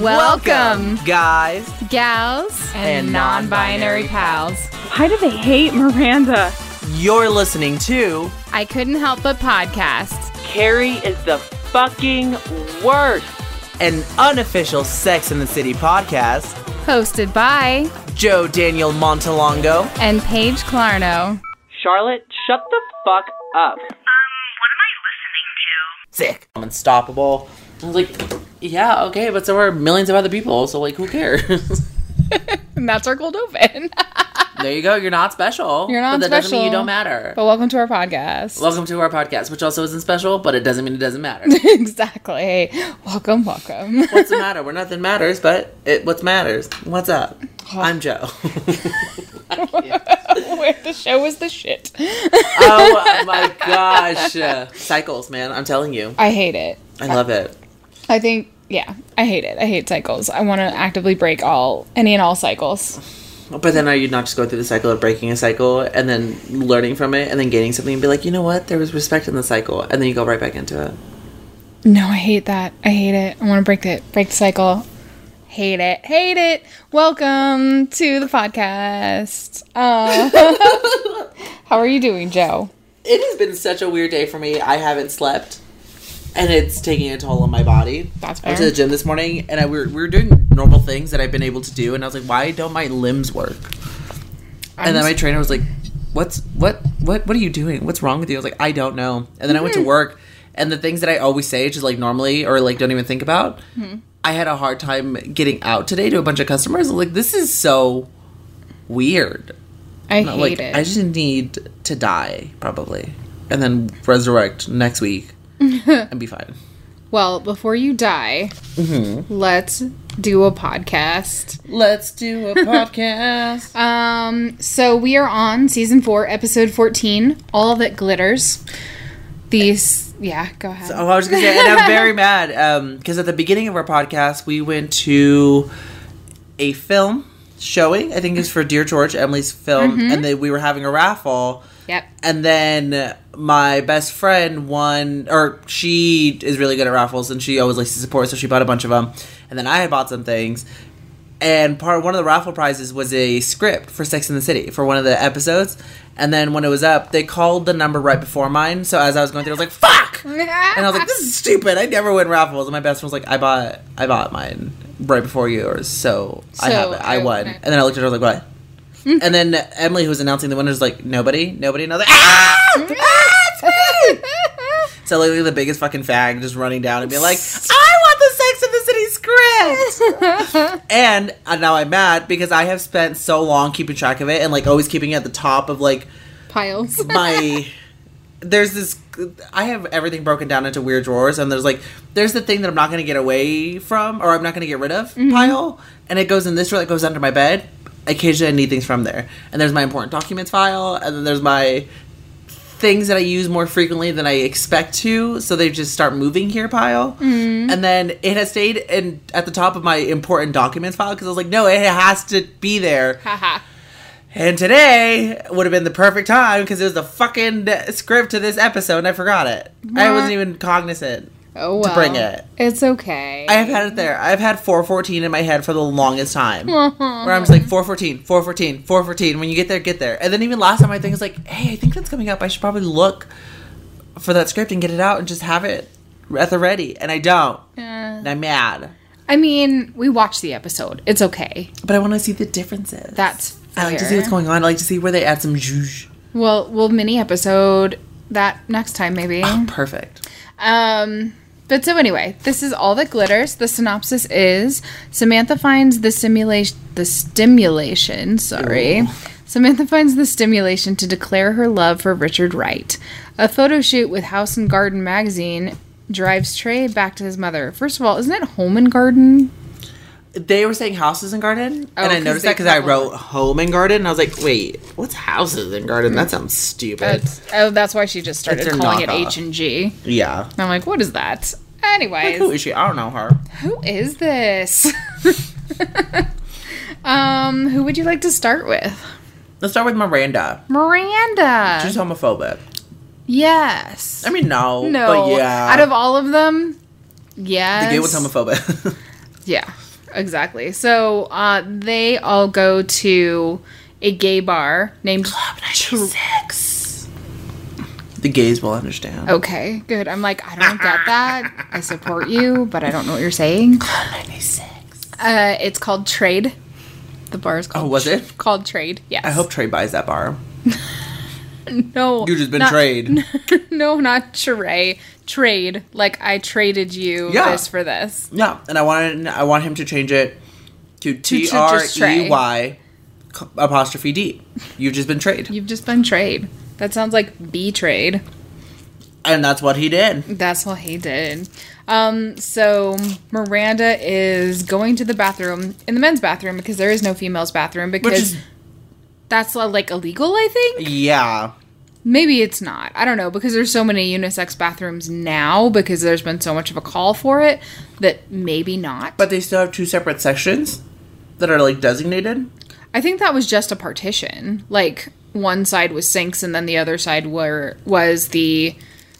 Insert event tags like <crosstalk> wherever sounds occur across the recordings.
Welcome, guys. gals, And and non-binary non-binary pals. Why do they hate Miranda? You're listening to I couldn't help but podcast. Carrie is the fucking worst. an unofficial Sex in the City podcast. Hosted by Joe Daniel Montalongo. and Paige Clarno. Charlotte, shut the fuck up. Um, what am I listening to? Sick. I'm unstoppable. I was like, yeah, okay, but so are millions of other people, so like, who cares? <laughs> And that's our cold open. <laughs> there you go. You're not special. You're not but that doesn't mean you don't matter. but welcome to our podcast. Welcome to our podcast, which also isn't special, but it doesn't mean it doesn't matter. <laughs> exactly. Welcome, welcome. What's the matter? Where nothing matters, but it what matters. What's up? I'm Joe. Where the show is the shit. oh, oh my gosh. Cycles, man. I'm telling you. I hate it. I love it. I think, yeah, I hate it. I hate cycles. I want to actively break all, any and all cycles. But then are you not just go through the cycle of breaking a cycle and then learning from it and then gaining something and be like, you know what? There was respect in the cycle. And then you go right back into it. No, I hate that. I hate it. I want to break it. Break the cycle. Hate it. Hate it. Welcome to the podcast. Uh, <laughs> how are you doing, Joe? It has been such a weird day for me. I haven't slept. And it's taking a toll on my body. That's I went to the gym this morning and I, we, were, we were doing normal things that I've been able to do. And I was like, why don't my limbs work? And then my trainer was like, "What's what what what are you doing? What's wrong with you?" I was like, "I don't know." And then I went to mm-hmm. work, and the things that I always say, just like normally or like don't even think about, mm-hmm. I had a hard time getting out today to a bunch of customers. I'm like, this is so weird. I I'm hate like, it. I just need to die probably, and then resurrect next week and be fine. well, before you die, Mm-hmm. let's do a podcast. Let's do a <laughs> podcast. Um, so we are on season four, episode fourteen. All that glitters. These, yeah, go ahead. Oh, I was gonna say, and I'm very <laughs> mad because at the beginning of our podcast, we went to a film showing. I think it was for Dear George, Emily's film, and then we were having a raffle. Yep. And then my best friend won, or she is really good at raffles, and she always likes to support, so she bought a bunch of them. And then I had bought some things, and part one of the raffle prizes was a script for Sex in the City for one of the episodes. And then when it was up, they called the number right before mine. So as I was going through, I was like, "Fuck!" <laughs> And I was like, "This is stupid. I never win raffles." And my best friend was like, "I bought, I bought mine right before yours, so, I have it. I I- won." And then I looked at her, I was like, "What?" <laughs> and then Emily, who was announcing the winners, was like, "Nobody, nobody." And I was like, "Ah!" <laughs> Ah, it's me!" So literally the biggest fucking fag just running down and being like, I want the Sex in the City script. <laughs> and uh, now I'm mad because I have spent so long keeping track of it and like always keeping it at the top of like Piles. my there's this I have everything broken down into weird drawers and there's like there's the thing that I'm not gonna get away from or I'm not gonna get rid of pile and it goes in this drawer that goes under my bed. Occasionally I need things from there. And there's my important documents file and then there's my things that I use more frequently than I expect to, so they just start moving here pile. Mm-hmm. And then it has stayed in at the top of my important documents file because I was like, no, it has to be there. And today would have been the perfect time because it was the fucking script to this episode and I forgot it. I wasn't even cognizant. Oh wow. To bring it. It's okay. I have had it there. I've had 414 in my head for the longest time. where I'm just like 414, 414, 414. When you get there, get there. And then even last time I think it's like, hey, I think that's coming up. I should probably look for that script and get it out and just have it at the ready. And I don't. Yeah. And I'm mad. I mean, we watched the episode. It's okay. But I want to see the differences. That's I like to see what's going on. I like to see where they add some zhuzh. Well, we'll mini episode that next time maybe. Perfect. Um, but so anyway, this is all that glitters. The synopsis is Samantha finds the simulation, the stimulation. Sorry, Samantha finds the stimulation to declare her love for Richard Wright. A photo shoot with House and Garden magazine drives Trey back to his mother. First of all, isn't it Home and Garden? They were saying houses and garden, Oh, and I noticed that because I wrote home and garden, and I was like, "Wait, what's houses and garden? That sounds stupid." That's, oh, that's why she just started calling it. H and G. yeah. I'm like, what is that? Like, Anyways, who is she? I don't know her. Who is this? <laughs> um, who would you like to start with? Let's start with Miranda. Miranda. She's homophobic. yes. I mean, no, no. but yeah. Out of all of them, yes. the gay one's homophobic. <laughs> Yeah. Exactly. So uh, they all go to a gay bar named. Six. The gays will understand. Okay, good. I'm like, I don't get that. I support you, but I don't know what you're saying. Club 96. Uh, it's called Trade. The bar is called. Oh, was it? called Trade? Yes. I hope Trade buys that bar. <laughs> <laughs> No. You just been not- trade. <laughs> No, not Trey. Trade. Like I traded you Yeah. this for this. Yeah, and I want I want him to change it to T Trey. E Y apostrophe D. You've just been trade, You've just been trade. That sounds like B trade. and that's what he did. That's what he did. Um, so Miranda is going to the bathroom in the men's bathroom because there is no female's bathroom because is that's uh, like illegal. I think yeah, maybe it's not. I don't know because there's so many unisex bathrooms now because there's been so much of a call for it that maybe not. but they still have two separate sections that are like designated. I think that was just a partition. Like one side was sinks and then the other side were was the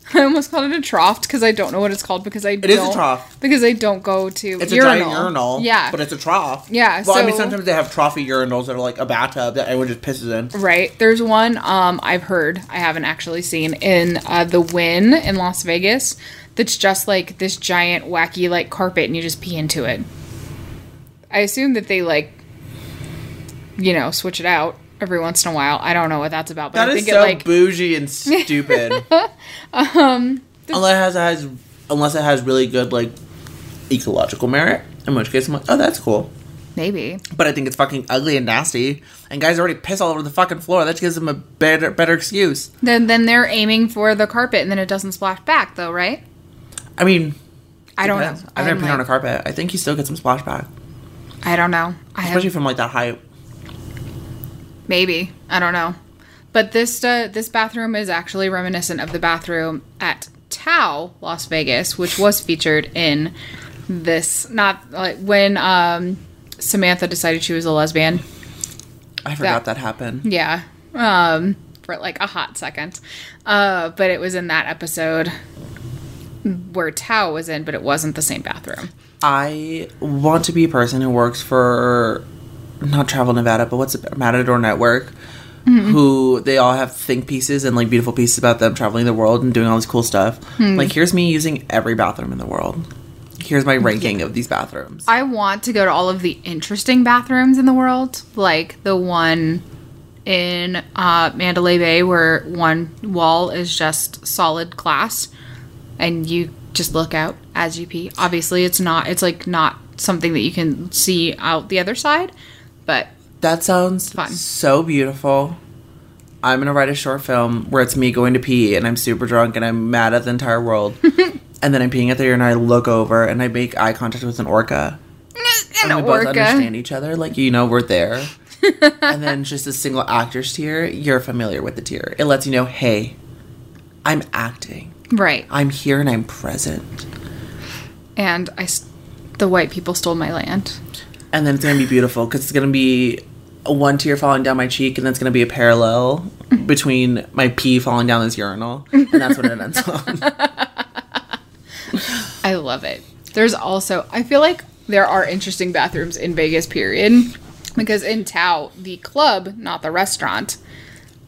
<laughs> I almost called it a trough because I don't know what it's called because I It is a don't trough. because I don't go to It's urinal. a giant urinal, Yeah, but it's a trough. Yeah, Well, I mean, sometimes they have trophy urinals that are like a bathtub that everyone just pisses in. right. There's one um I've heard I haven't actually seen in uh, the Wynn in Las Vegas. That's just like this giant wacky like carpet and you just pee into it. I assume that they like you know switch it out every once in a while. I don't know what that's about, but That I is think so it like bougie and <laughs> stupid. um, unless it has, unless it has really good like ecological merit, in which case I'm like, oh, that's cool. maybe But I think it's fucking ugly and nasty, and guys already piss all over the fucking floor. That gives them a better better excuse. Then then they're aiming for the carpet and then it doesn't splash back though, right? I mean, I don't depends. know. I've never I'm peed on a carpet. I think you still get some splashback, I don't know. I have especially from like that height. Maybe. I don't know. But this uh, this bathroom is actually reminiscent of the bathroom at Tao, Las Vegas, which was featured in this not like when um Samantha decided she was a lesbian. I forgot that happened. Yeah. Um for like a hot second. Uh but it was in that episode where Tao was in, but it wasn't the same bathroom. I want to be a person who works for not Travel Nevada, but what's it, Matador Network, who they all have think pieces and like beautiful pieces about them traveling the world and doing all this cool stuff. Like, here's me using every bathroom in the world. Here's my ranking of these bathrooms. I want to go to all of the interesting bathrooms in the world, like the one in uh, Mandalay Bay where one wall is just solid glass, and you just look out as you pee. Obviously, it's not. It's like not something that you can see out the other side, but That sounds Fun. so beautiful. I'm gonna write a short film where it's me going to pee and I'm super drunk and I'm mad at the entire world. <laughs> and then I'm peeing at the and I look over and I make eye contact with an orca. an and we both understand each other. Like you know, we're there. <laughs> and then just a single actor's tear. You're familiar with the tear. It lets you know, hey, I'm acting. Right, I'm here and I'm present. and I, the white people stole my land. And then it's gonna be beautiful because it's gonna be a one tear falling down my cheek, and then it's gonna be a parallel <laughs> between my pee falling down this urinal, and that's what it ends on. <laughs> I love it. There's also, I feel like there are interesting bathrooms in Vegas, period. Because in Tao, the club, not the restaurant,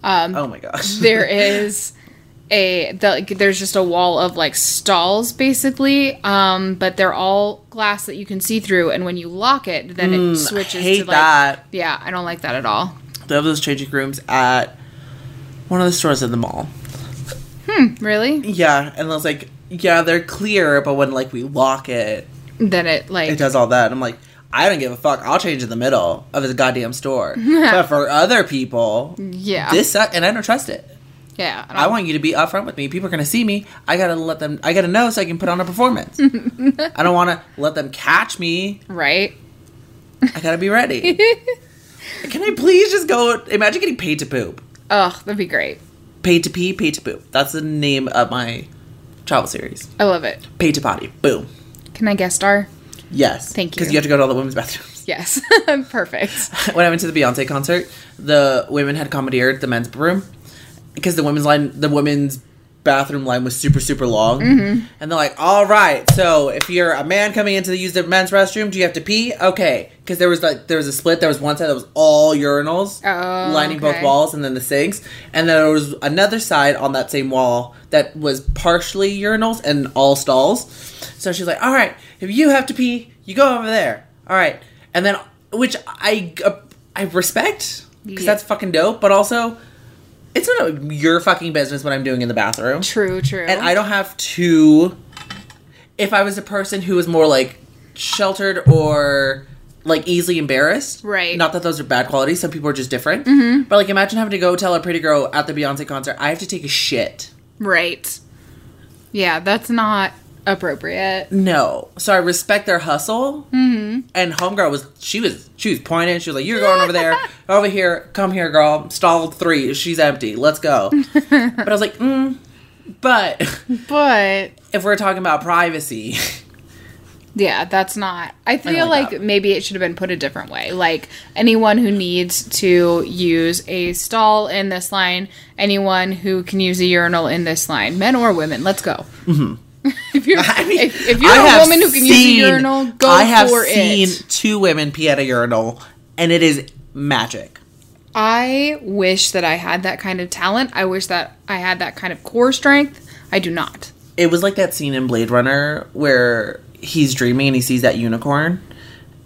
Um, oh my gosh. there is a the, like, there's just a wall of like stalls basically um but they're all glass that you can see through and when you lock it then it switches Mm, hate to like that. yeah i don't like that at all They have those changing rooms at one of the stores in the mall. Hmm really Yeah, and I was like, yeah, they're clear, but when like we lock it, then it like it does all that. I'm like, I don't give a fuck. I'll change in the middle of this goddamn store. <laughs> but for other people, yeah this suck, and I don't trust it. Yeah I, I want you to be upfront with me. People are gonna see me. I gotta let them. I gotta know so I can put on a performance. <laughs> I don't want to let them catch me. right I gotta be ready. <laughs> can I please just go? Imagine getting paid to poop. oh that'd be great Paid to pee, paid to poop. That's the name of my travel series. i love it Paid to potty. Boom. can i guest star Yes. Thank you. Because you have to go to all the women's bathrooms. <laughs> yes perfect when I went to the Beyonce concert, the women had commandeered the men's room because the women's line, the women's bathroom line was super super long, Mm-hmm. and they're like, "All right, so if you're a man coming in to use the men's restroom, do you have to pee? Okay, because there was like there was a split. There was one side that was all urinals Oh, lining both walls, and then the sinks, and then there was another side on that same wall that was partially urinals and all stalls. So she's like, "All right, if you have to pee, you go over there. All right," and then which I uh, I respect because Yeah. that's fucking dope, but also. It's not your fucking business what I'm doing in the bathroom. True, true. And I don't have to. If I was a person who was more like sheltered or like easily embarrassed, Right. Not that those are bad qualities. Some people are just different. Mm-hmm. But like, imagine having to go tell a pretty girl at the Beyonce concert, "I have to take a shit." Right. Yeah, that's not appropriate. No. So I respect their hustle. Mm-hmm. And homegirl was she was she was pointing. She was like, "You're going over there, <laughs> over here. Come here, girl. Stall three. She's empty. Let's go." <laughs> but I was like, mm. "But <laughs> But if we're talking about privacy." yeah, that's not. I feel like like, maybe it should have been put a different way. Like anyone who needs to use a stall in this line, anyone who can use a urinal in this line, men or women, let's go. <laughs> if you're Mm-hmm. <laughs> I mean, if, if you're I a woman who can use a seen- urinal, go I have for seen it. two women pee at a urinal, and it is magic. I wish that I had that kind of talent. I wish that I had that kind of core strength. I do not. It was like that scene in Blade Runner where he's dreaming and he sees that unicorn,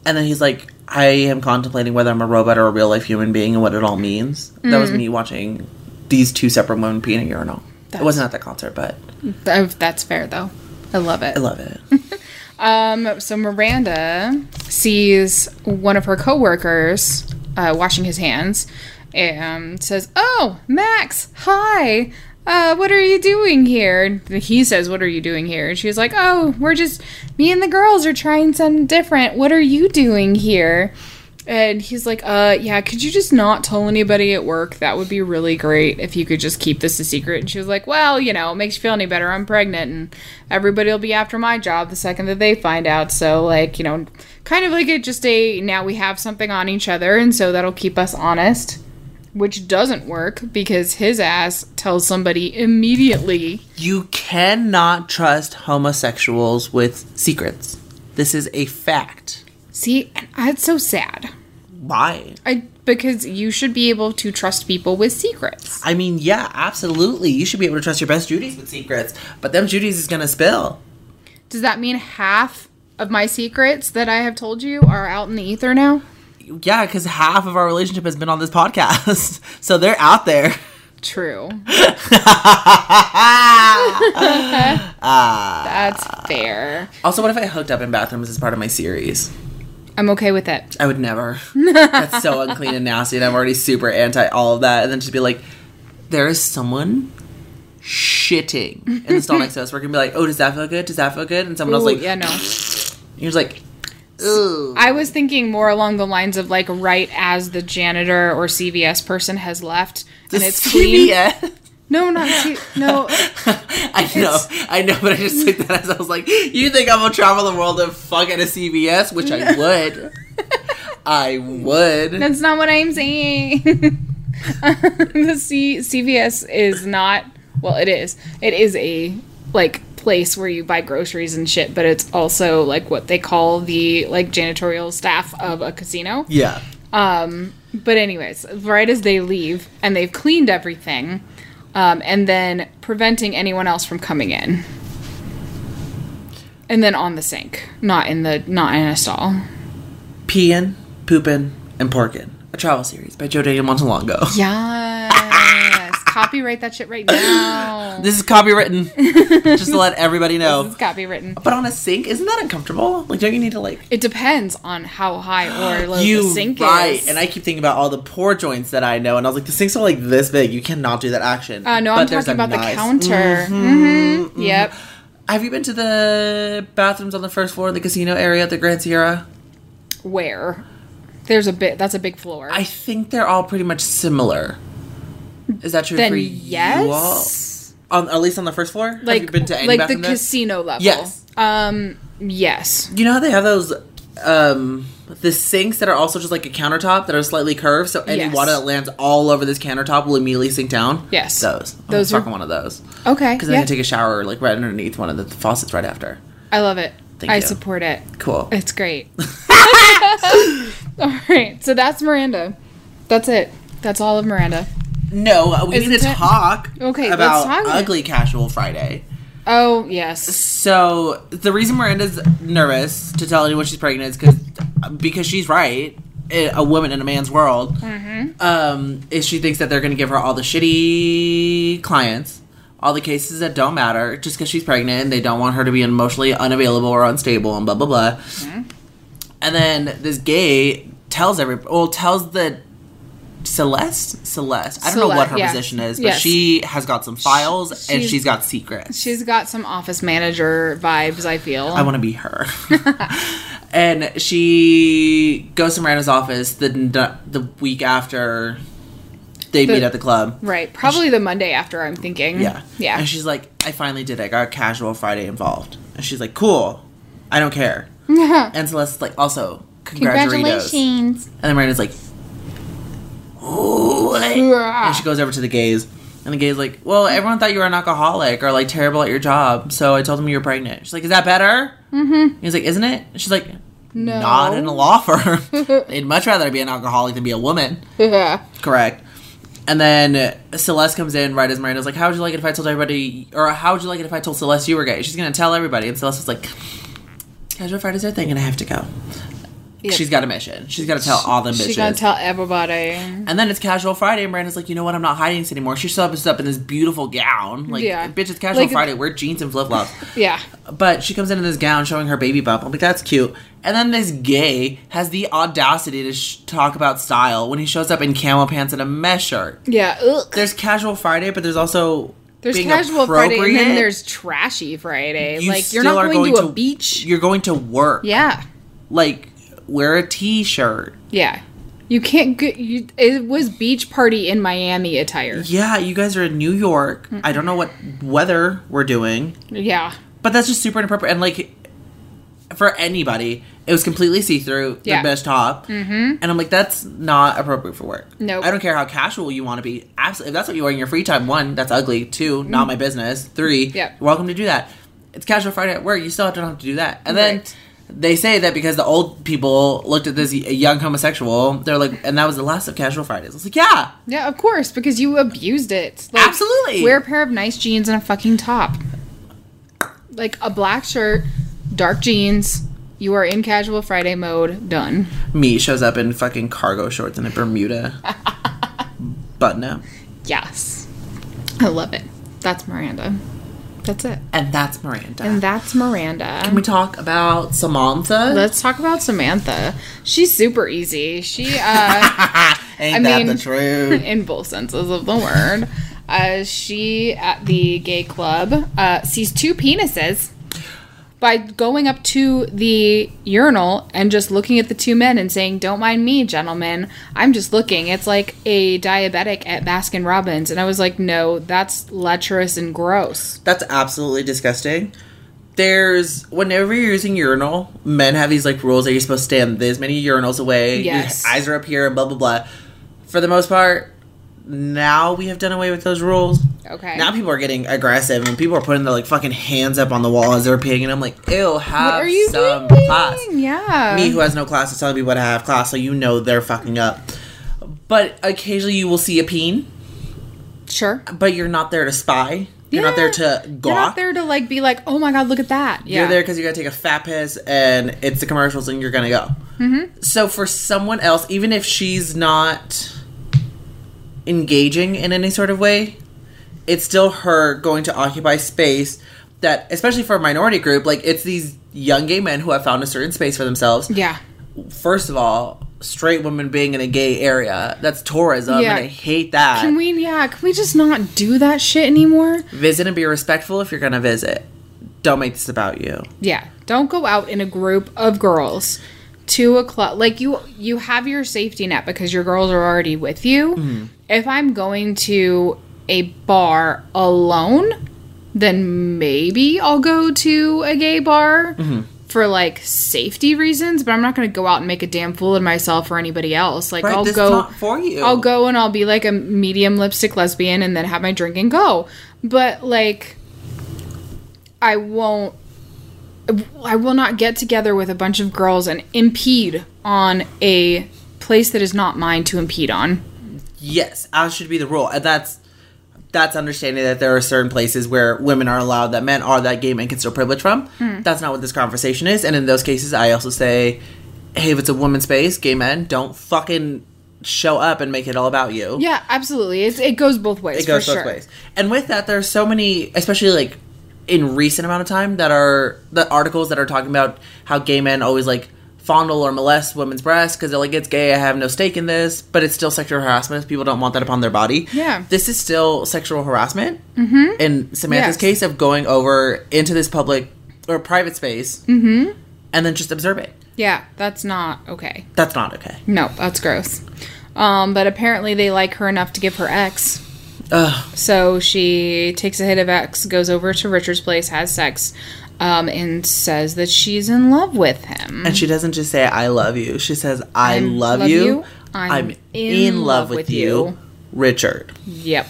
and then he's like, "I am contemplating whether I'm a robot or a real life human being and what it all means." That Mm. was me watching these two separate women pee in a urinal. It wasn't at that concert, but That's fair though. I love it. I love it. <laughs> Um, so Miranda sees one of her coworkers uh, washing his hands and says, "Oh, Max, hi. Uh, what are you doing here?" He says, "What are you doing here?" And she's like, "Oh, we're just me and the girls are trying something different. What are you doing here?" And he's like, uh, yeah, could you just not tell anybody at work? That would be really great if you could just keep this a secret. And she was like, well, you know, it makes you feel any better. I'm pregnant and everybody will be after my job the second that they find out. So, like, you know, kind of like it just a now we have something on each other. And so that'll keep us honest, which doesn't work because his ass tells somebody immediately. You cannot trust homosexuals with secrets. This is a fact. See, and it's so sad. Why? I because you should be able to trust people with secrets. I mean, yeah, absolutely. You should be able to trust your best Judies with secrets, but them Judies is gonna spill. Does that mean half of my secrets that I have told you are out in the ether now? Yeah, because half of our relationship has been on this podcast, <laughs> so they're out there. True. <laughs> <laughs> Ah. That's fair. Also, what if I hooked up in bathrooms as part of my series? I'm okay with it. I would never. <laughs> That's so unclean and nasty, and I'm already super anti all of that. And then just be like, there is someone shitting in the stall next to us. We're gonna be like, oh, does that feel good? Does that feel good? And someone else like, yeah, no. <sniffs> you're just like, ooh. I was thinking more along the lines of like right as the janitor or CVS person has left and it's clean. No, not C- no. <laughs> I know, I know, but I just took that as I was like, you think I'm gonna travel the world and fuck at a CVS, which I would. I would. That's not what I'm saying. <laughs> the C- CVS is not. Well, it is. It is a like place where you buy groceries and shit, but it's also like what they call the like janitorial staff of a casino. Yeah. Um, but anyways, right as they leave and they've cleaned everything, um, and then preventing anyone else from coming in. And then on the sink, not in the not in a stall. Peeing, pooping, and porking. A travel series by Joe Daniel Montalongo. Yes. <laughs> Copyright that shit right now. <laughs> This is copywritten, <laughs> just to let everybody know. This is copywritten. But on a sink, isn't that uncomfortable? Like, don't you need to like It depends on how high or low <gasps> you the sink right? is. And I keep thinking about all the poor joints that I know, and I was like, the sinks are like this big. You cannot do that action. uh, no, But I'm talking about the nice- counter. hmm Yep. Have you been to the bathrooms on the first floor of the casino area at the Grand Sierra? Where? There's a bit. That's a big floor. I think they're all pretty much similar. Is that true then for yes. you all? On, at least on the first floor? like Have you been to any like the there? casino level. Yes. Um. Yes. You know how they have those um the sinks that are also just like a countertop that are slightly curved, so any Yes. water that lands all over this countertop will immediately sink down. Yes. those. Those Those are- one of those Okay. because I yeah. can take a shower like right underneath one of the faucets right after. I love it. Thank I you. support it. Cool. It's great. <laughs> <laughs> all right. So that's Miranda. That's it. That's all of Miranda. No, uh, we Isn't need to it? talk Okay, let's about talk about it. Ugly Casual Friday. Oh, yes. So the reason Miranda's nervous to tell anyone she's pregnant is because because she's right. A woman in a man's world, Mm-hmm. um, is she thinks that they're going to give her all the shitty clients, all the cases that don't matter, just because she's pregnant. and They don't want her to be emotionally unavailable or unstable, and blah blah blah. Mm-hmm. And then this gay tells every well tells the Celeste Celeste. I don't know what her yeah. position is, but Yes. she has got some files and she's- she's got secrets. She's got some office manager vibes, I feel. I want to be her. <laughs> and she goes to Miranda's office the the week after they The- meet at the club. right. Probably the Monday after, I'm thinking. Yeah, Yeah. And she's like, "I finally did it. I got Casual Friday involved." And she's like, "Cool. I don't care." <laughs> and Celeste's like, "Also, congratulations." Congratulations. And then Miranda's like, "What?" And she goes over to the gays. And the gay's like, Well, everyone thought you were an alcoholic or like terrible at your job, so I told them you were pregnant. She's like, Is that better? Mm-hmm. He's like, Isn't it? She's like, No. Not in a law firm. <laughs> They'd much rather be an alcoholic than be a woman. Yeah. Correct. And then Celeste comes in right as Miranda's like, How would you like it if I told everybody, or how would you like it if I told Celeste you were gay? She's gonna tell everybody. And Celeste was like, Casual Friday's their thing and I have to go. Yep. She's got a mission. She's got to tell all them bitches. She's gonna tell everybody. And then it's casual Friday, and Miranda's like, you know what? I'm not hiding this anymore. She shows up in this beautiful gown. Like, Yeah. bitch, it's casual Like- Friday. Wear jeans and flip flops. Yeah. but she comes in in this gown showing her baby bump. I'm like, that's cute. And then this gay has the audacity to sh- talk about style when he shows up in camo pants and a mesh shirt. Yeah. Ugh. There's casual Friday, but there's also There's casual Friday and then there's trashy Friday. You like you're not are going, to a to- beach. You're going to work. Yeah. Like, wear a t-shirt. Yeah. You can't get you it was beach party in Miami attire. Yeah, you guys are in New York. I don't know what weather we're doing. Yeah. But that's just super inappropriate. And like, for anybody, it was completely see through, the Yeah. mesh top. Mm-hmm. And I'm like, that's not appropriate for work. Nope. I don't care how casual you want to be. Absolutely. If that's what you wear in your free time, one, that's ugly. Two, not my business. Three, Mm. Yep. you're welcome to do that. It's casual Friday at work. You still don't have to do that. And then. They say that because the old people looked at this young homosexual, they're like, and that was the last of casual Fridays. I was like, yeah, Yeah, of course, because you abused it. Like, Absolutely. Wear a pair of nice jeans and a fucking top. Like a black shirt, dark jeans. You are in casual Friday mode. Done. me shows up in fucking cargo shorts and a Bermuda <laughs> button up. Yes. I love it. That's Miranda. That's it. And that's Miranda. And that's Miranda. Can we talk about Samantha? Let's talk about Samantha. She's super easy. She, uh, <laughs> Ain't I that mean- the truth? <laughs> in both senses of the word, uh, she at the gay club uh, sees two penises. By going up to the urinal and just looking at the two men and saying, Don't mind me, gentlemen. I'm just looking. It's like a diabetic at Baskin Robbins. And I was like, No, that's lecherous and gross. That's absolutely disgusting. There's whenever you're using urinal, men have these like rules that you're supposed to stand this many urinals away. your Yes. eyes are up here, and blah blah blah. For the most part, now we have done away with those rules. Okay. Now people are getting aggressive and people are putting their like fucking hands up on the wall as they're peeing, and I'm like, ew, have what are you some doing? class. Yeah. me who has no class is telling people to have class, so you know they're fucking up. But occasionally you will see a peen, sure. but you're not there to spy. You're not there to gawk. You're not there to like be like, oh my god, look at that. Yeah. You're there because you gotta take a fat piss and it's the commercials and you're gonna go. Mm-hmm. So for someone else, even if she's not engaging in any sort of way, it's still her going to occupy space that, especially for a minority group, like it's these young gay men who have found a certain space for themselves. Yeah. First of all, straight women being in a gay area, that's tourism Yeah. and I hate that. Can we yeah, can we just not do that shit anymore? visit and be respectful if you're gonna visit. Don't make this about you. Yeah. Don't go out in a group of girls to a club. Like you you have your safety net because your girls are already with you. Mm-hmm. If I'm going to a bar alone, then maybe I'll go to a gay bar Mm-hmm. for like safety reasons, but I'm not going to go out and make a damn fool of myself or anybody else. Like Right, I'll go not for you. I'll go and I'll be like a medium lipstick lesbian and then have my drink and go. But like I won't I will not get together with a bunch of girls and impede on a place that is not mine to impede on. Yes, as should be the rule, and that's that's understanding that there are certain places where women are allowed that men are that gay men can still privilege from. Hmm. That's not what this conversation is, and in those cases, I also say, hey, if it's a woman's space, gay men don't fucking show up and make it all about you. Yeah, absolutely. It's, it goes both ways. it goes both sure. ways. And with that, there's so many, especially like in recent amount of time, that are the articles that are talking about how gay men always like fondle or molest women's breasts because they're like it's gay. I have no stake in this, but it's still sexual harassment. People don't want that upon their body. Yeah. this is still sexual harassment. Mm-hmm. In Samantha's Yes. case of going over into this public or private space, mm-hmm. and then just observe it. Yeah, that's not okay. That's not okay. No, that's gross. Um, but apparently they like her enough to give her X. Ugh. So she takes a hit of X, goes over to Richard's place, has sex, um, and says that she's in love with him. And she doesn't just say "I love you." She says "I I'm- love, love you. you. I'm, in, love with you, Richard." Yep.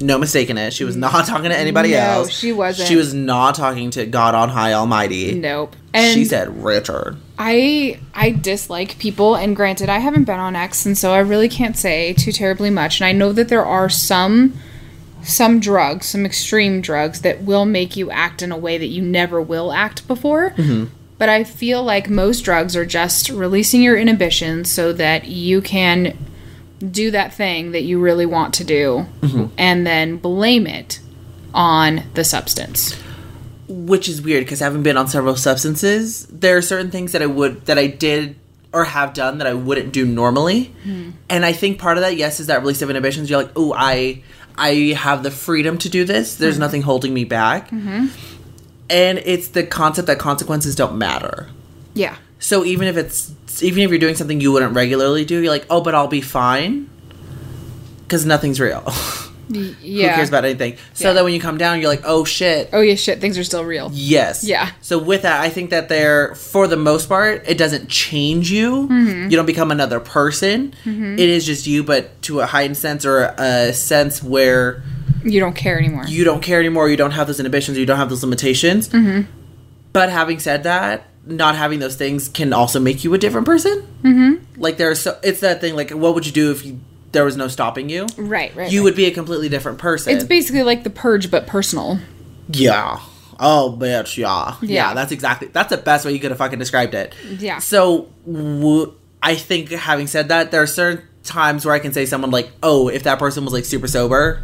No mistake in it. She was not <laughs> talking to anybody No, else. she wasn't. She was not talking to God on high Almighty. Nope. And she said Richard. I I dislike people, and granted, I haven't been on X, and so I really can't say too terribly much. And I know that there are some some drugs, some extreme drugs that will make you act in a way that you never will act before. Mm-hmm. But I feel like most drugs are just releasing your inhibitions so that you can do that thing that you really want to do, mm-hmm. and then blame it on the substance. Which is weird because having been on several substances, there are certain things that I would that I did or have done that I wouldn't do normally. Hmm. And I think part of that, yes, is that release of inhibitions. You're like, oh, I I have the freedom to do this. There's hmm. nothing holding me back. Mm-hmm. And it's the concept that consequences don't matter. Yeah. So even if it's even if you're doing something you wouldn't regularly do, you're like, oh, but I'll be fine because nothing's real. <laughs> Yeah. Who cares about anything? So Yeah. that when you come down, you're like, oh shit, Oh yeah, shit. Things are still real. yes, Yeah. So with that, I think that they're for the most part, it doesn't change you. Mm-hmm. You don't become another person. It is just you, but to a heightened sense or a sense where You don't care anymore. you don't care anymore. You don't have those inhibitions. You don't have those limitations. Mm-hmm. But having said that, not having those things can also make you a different person. Mm-hmm. Like there's so it's that thing. Like, what would you do if you, there was no stopping you? right, right. You right. would be a completely different person. It's basically like the purge, but personal. yeah. Oh, bitch, yeah. yeah. Yeah. that's exactly that's the best way you could have fucking described it. Yeah. So, w- I think having said that, there are certain times where I can say someone like, oh, if that person was like super sober,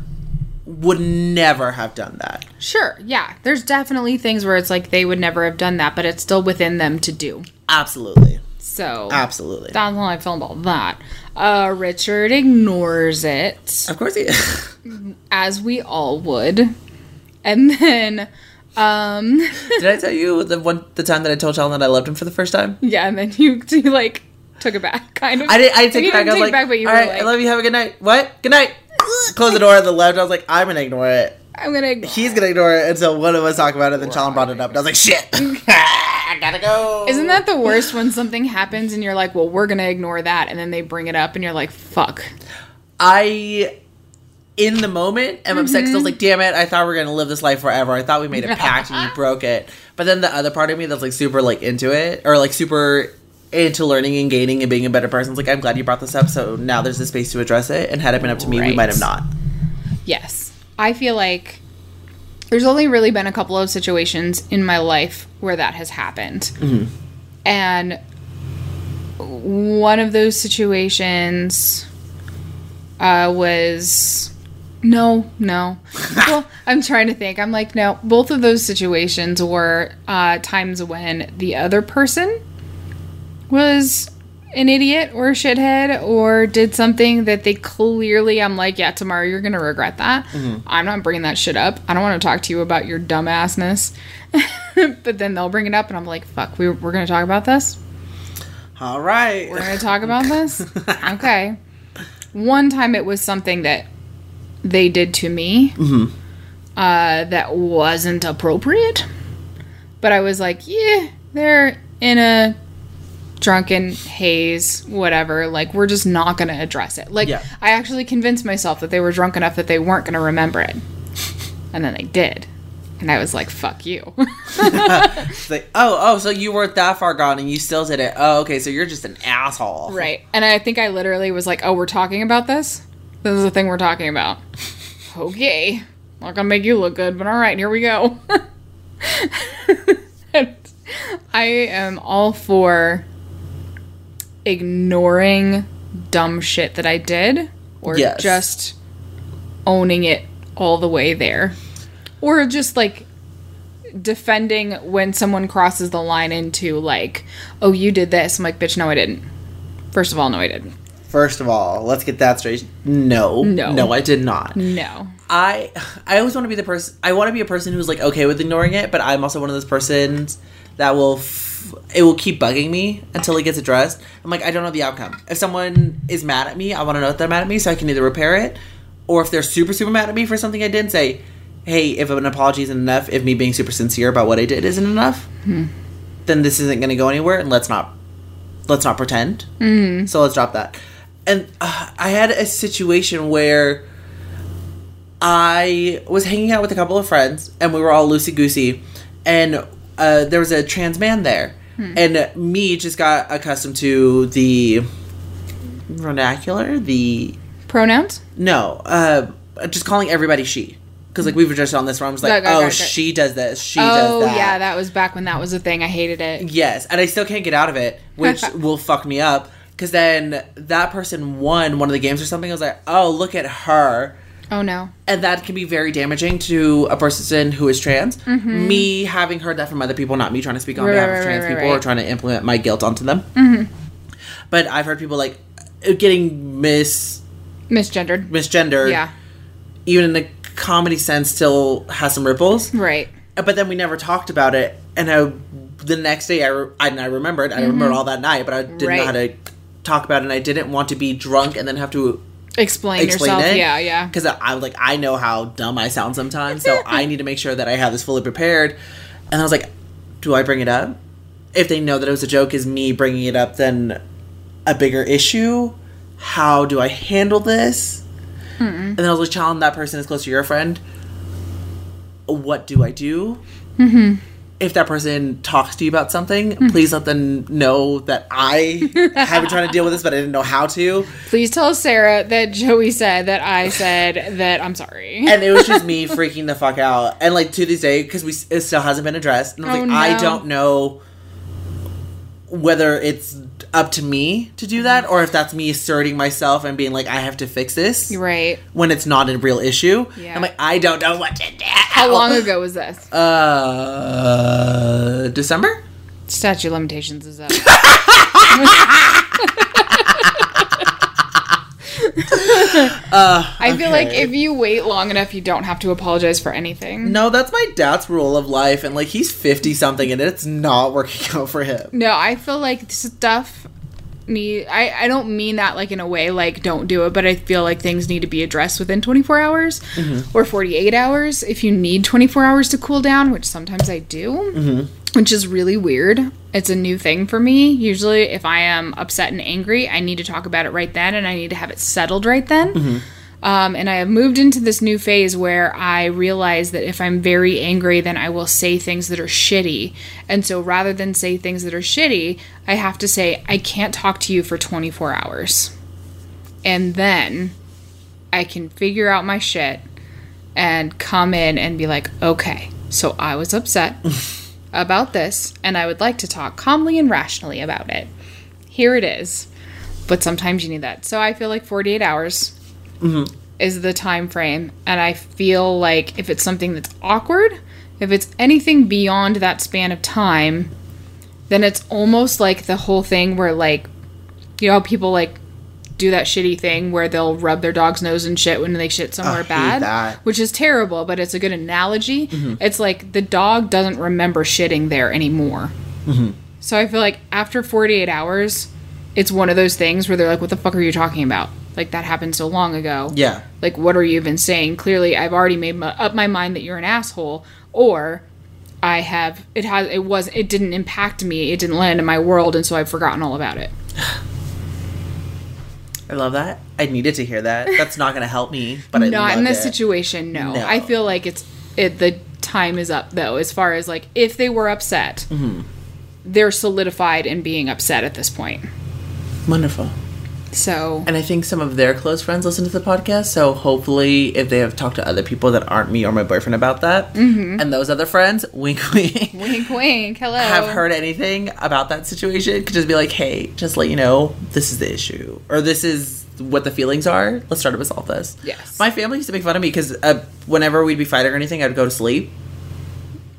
would never have done that. Sure, yeah. There's definitely things where it's like they would never have done that, but it's still within them to do. Absolutely. So Absolutely. that's how I feel about that. Uh, Richard ignores it, of course he <laughs> as we all would. And then, um, <laughs> Did I tell you the one the time that I told Sheldon that I loved him for the first time? yeah, and then you, <laughs> you like took it back, kind of. I didn't. I didn't take it back. I was like, back, but you "All right, like- I love you. Have a good night." What? Good night. <laughs> Close the door on the left. I was like, "I'm gonna ignore it." I'm gonna. Ignore He's it. gonna ignore it until one of us talk about it. Then Sheldon brought it up, and I was like, "Shit, <laughs> <laughs> I gotta go." Isn't that the worst when something happens and you're like, well, we're gonna ignore that, and then they bring it up and you're like, fuck. I, in the moment, am upset because I was mm-hmm. like, "Damn it! I thought we were gonna live this life forever. I thought we made a pact and you broke it." But then the other part of me that's like super like into it or like super into learning and gaining and being a better person is like, "I'm glad you brought this up." So now there's a space to address it. And had it been up to me, we might have not. Yes. I feel like there's only really been a couple of situations in my life where that has happened. And one of those situations uh, was. No, no. <laughs> well, I'm trying to think. I'm like, no. Both of those situations were uh, times when the other person was an idiot or a shithead or did something that they clearly I'm like, yeah, tomorrow you're gonna regret that. I'm not bringing that shit up. I don't want to talk to you about your dumbassness. <laughs> but then they'll bring it up, and I'm like, fuck, we, we're gonna talk about this. All right. We're gonna talk about this. <laughs> okay. One time it was something that they did to me uh, that wasn't appropriate, but I was like, yeah, they're in a drunken haze, whatever. Like, we're just not going to address it. Like, Yeah. I actually convinced myself that they were drunk enough that they weren't going to remember it. And then they did. And I was like, fuck you. <laughs> Like, oh, oh, so you weren't that far gone and you still did it. Oh, okay, so you're just an asshole. right. And I think I literally was like, oh, we're talking about this? This is the thing we're talking about. okay. Not going to make you look good, but all right, here we go. <laughs> I am all for ignoring dumb shit that I did or Yes. just owning it all the way there. Or just like defending when someone crosses the line into like, "Oh, you did this." I'm like, "Bitch, no I didn't." First of all, no I didn't. First of all, let's get that straight. No. No. No, I did not. No. I I always want to be the person I want to be a person who's like okay with ignoring it, but I'm also one of those persons that will f- it will keep bugging me until it gets addressed. I'm like I don't know the outcome. If someone is mad at me, I want to know that they're mad at me so I can either repair it or if they're super super mad at me for something I did, say, "Hey, if an apology isn't enough, if me being super sincere about what I did isn't enough, then this isn't going to go anywhere and let's not let's not pretend." Mm. So let's drop that. And uh, I had a situation where I was hanging out with a couple of friends, and we were all loosey goosey, and uh, there was a trans man there, and me just got accustomed to the vernacular, the Pronouns? no, uh, just calling everybody she, because like we were just on this one, I was like, oh, she does this, she oh, does that, yeah, that was back when that was a thing. I hated it. Yes, and I still can't get out of it, which <laughs> will fuck me up. Because then that person won one of the games or something. I was like, oh, look at her. Oh no. And that can be very damaging to a person who is trans. Me having heard that from other people, not me trying to speak on Mm-hmm. Right, behalf right, of trans right, people. Mm-hmm. or trying to implement my guilt onto them. But I've heard people like getting mis Misgendered. misgendered, Yeah. even in the comedy sense, still has some ripples. Right. but then we never talked about it and I, the next day I, re- I, and I remembered I remembered all that night but I didn't know Mm-hmm. How to talk about it and I didn't want to be drunk and then have to Explain, explain yourself. it? Yeah, yeah. because I, I was like I know how dumb I sound sometimes so I need to make sure that I have this fully prepared. And I was like do I bring it up? If they know that it was a joke is me bringing it up then a bigger issue? How do I handle this? Hmm. And then I was like challenge that person is close to your friend. What do I do mm-hmm. If that person talks to you about something, mm-hmm. please let them know that I <laughs> have been trying to deal with this, but I didn't know how to. Please tell Sarah that Joey said that I said that I'm sorry. And it was just me freaking the fuck out. And like to this day, because we it still hasn't been addressed, and I was Oh, like, I don't know whether it's up to me to do that or if that's me asserting myself and being like, I have to fix this right. when it's not a real issue. Yeah. I'm like, I don't know what to do. How long ago was this? Uh, December. Statue of limitations is up. <laughs> <laughs> <laughs> Uh, I feel like if you wait long enough, you don't have to apologize for anything. No, that's my dad's rule of life, and like he's fifty something, and it's not working <laughs> out for him. No, I feel like stuff need. I I don't mean that like in a way like don't do it, but I feel like things need to be addressed within 24 hours mm-hmm. or 48 hours. If you need 24 hours to cool down, which sometimes I do, mm-hmm. Which is really weird. It's a new thing for me. Usually, if I am upset and angry, I need to talk about it right then, and I need to have it settled right then. Um, and I have moved into this new phase where I realize that if I'm very angry, then I will say things that are shitty. And so rather than say things that are shitty, I have to say, I can't talk to you for 24 hours. And then I can figure out my shit and come in and be like, okay, so I was upset <laughs> about this, and I would like to talk calmly and rationally about it. Here it is. But sometimes you need that. So I feel like 48 hours mm-hmm. is the time frame and i feel like if it's something that's awkward if it's anything beyond that span of time then it's almost like the whole thing where like you know people like do that shitty thing where they'll rub their dog's nose and shit when they shit somewhere bad that. which is terrible but it's a good analogy it's like the dog doesn't remember shitting there anymore so i feel like after 48 hours it's one of those things where they're like what the fuck are you talking about like that happened so long ago Yeah. like what are you even saying clearly i've already made my, up my mind that you're an asshole or I have it has it was it didn't impact me. It didn't land in my world, and so I've forgotten all about it. <sighs> <sighs> <sighs> I love that. I needed to hear that. That's not going to help me, but I Not in this it. situation. No. No. I feel like it's it. The time is up though. As far as like if they were upset, Mm-hmm. they're solidified in being upset at this point. Wonderful. So And I think some of their close friends listen to the podcast, so hopefully, if they have talked to other people that aren't me or my boyfriend about that, Mm-hmm. and those other friends, <laughs> wink, wink, wink, wink. Hello. have heard anything about that situation, could just be like, hey, just let you know, this is the issue, or this is what the feelings are. Let's try to resolve this. Yes. My family used to make fun of me because uh, whenever we'd be fighting or anything, I'd go to sleep.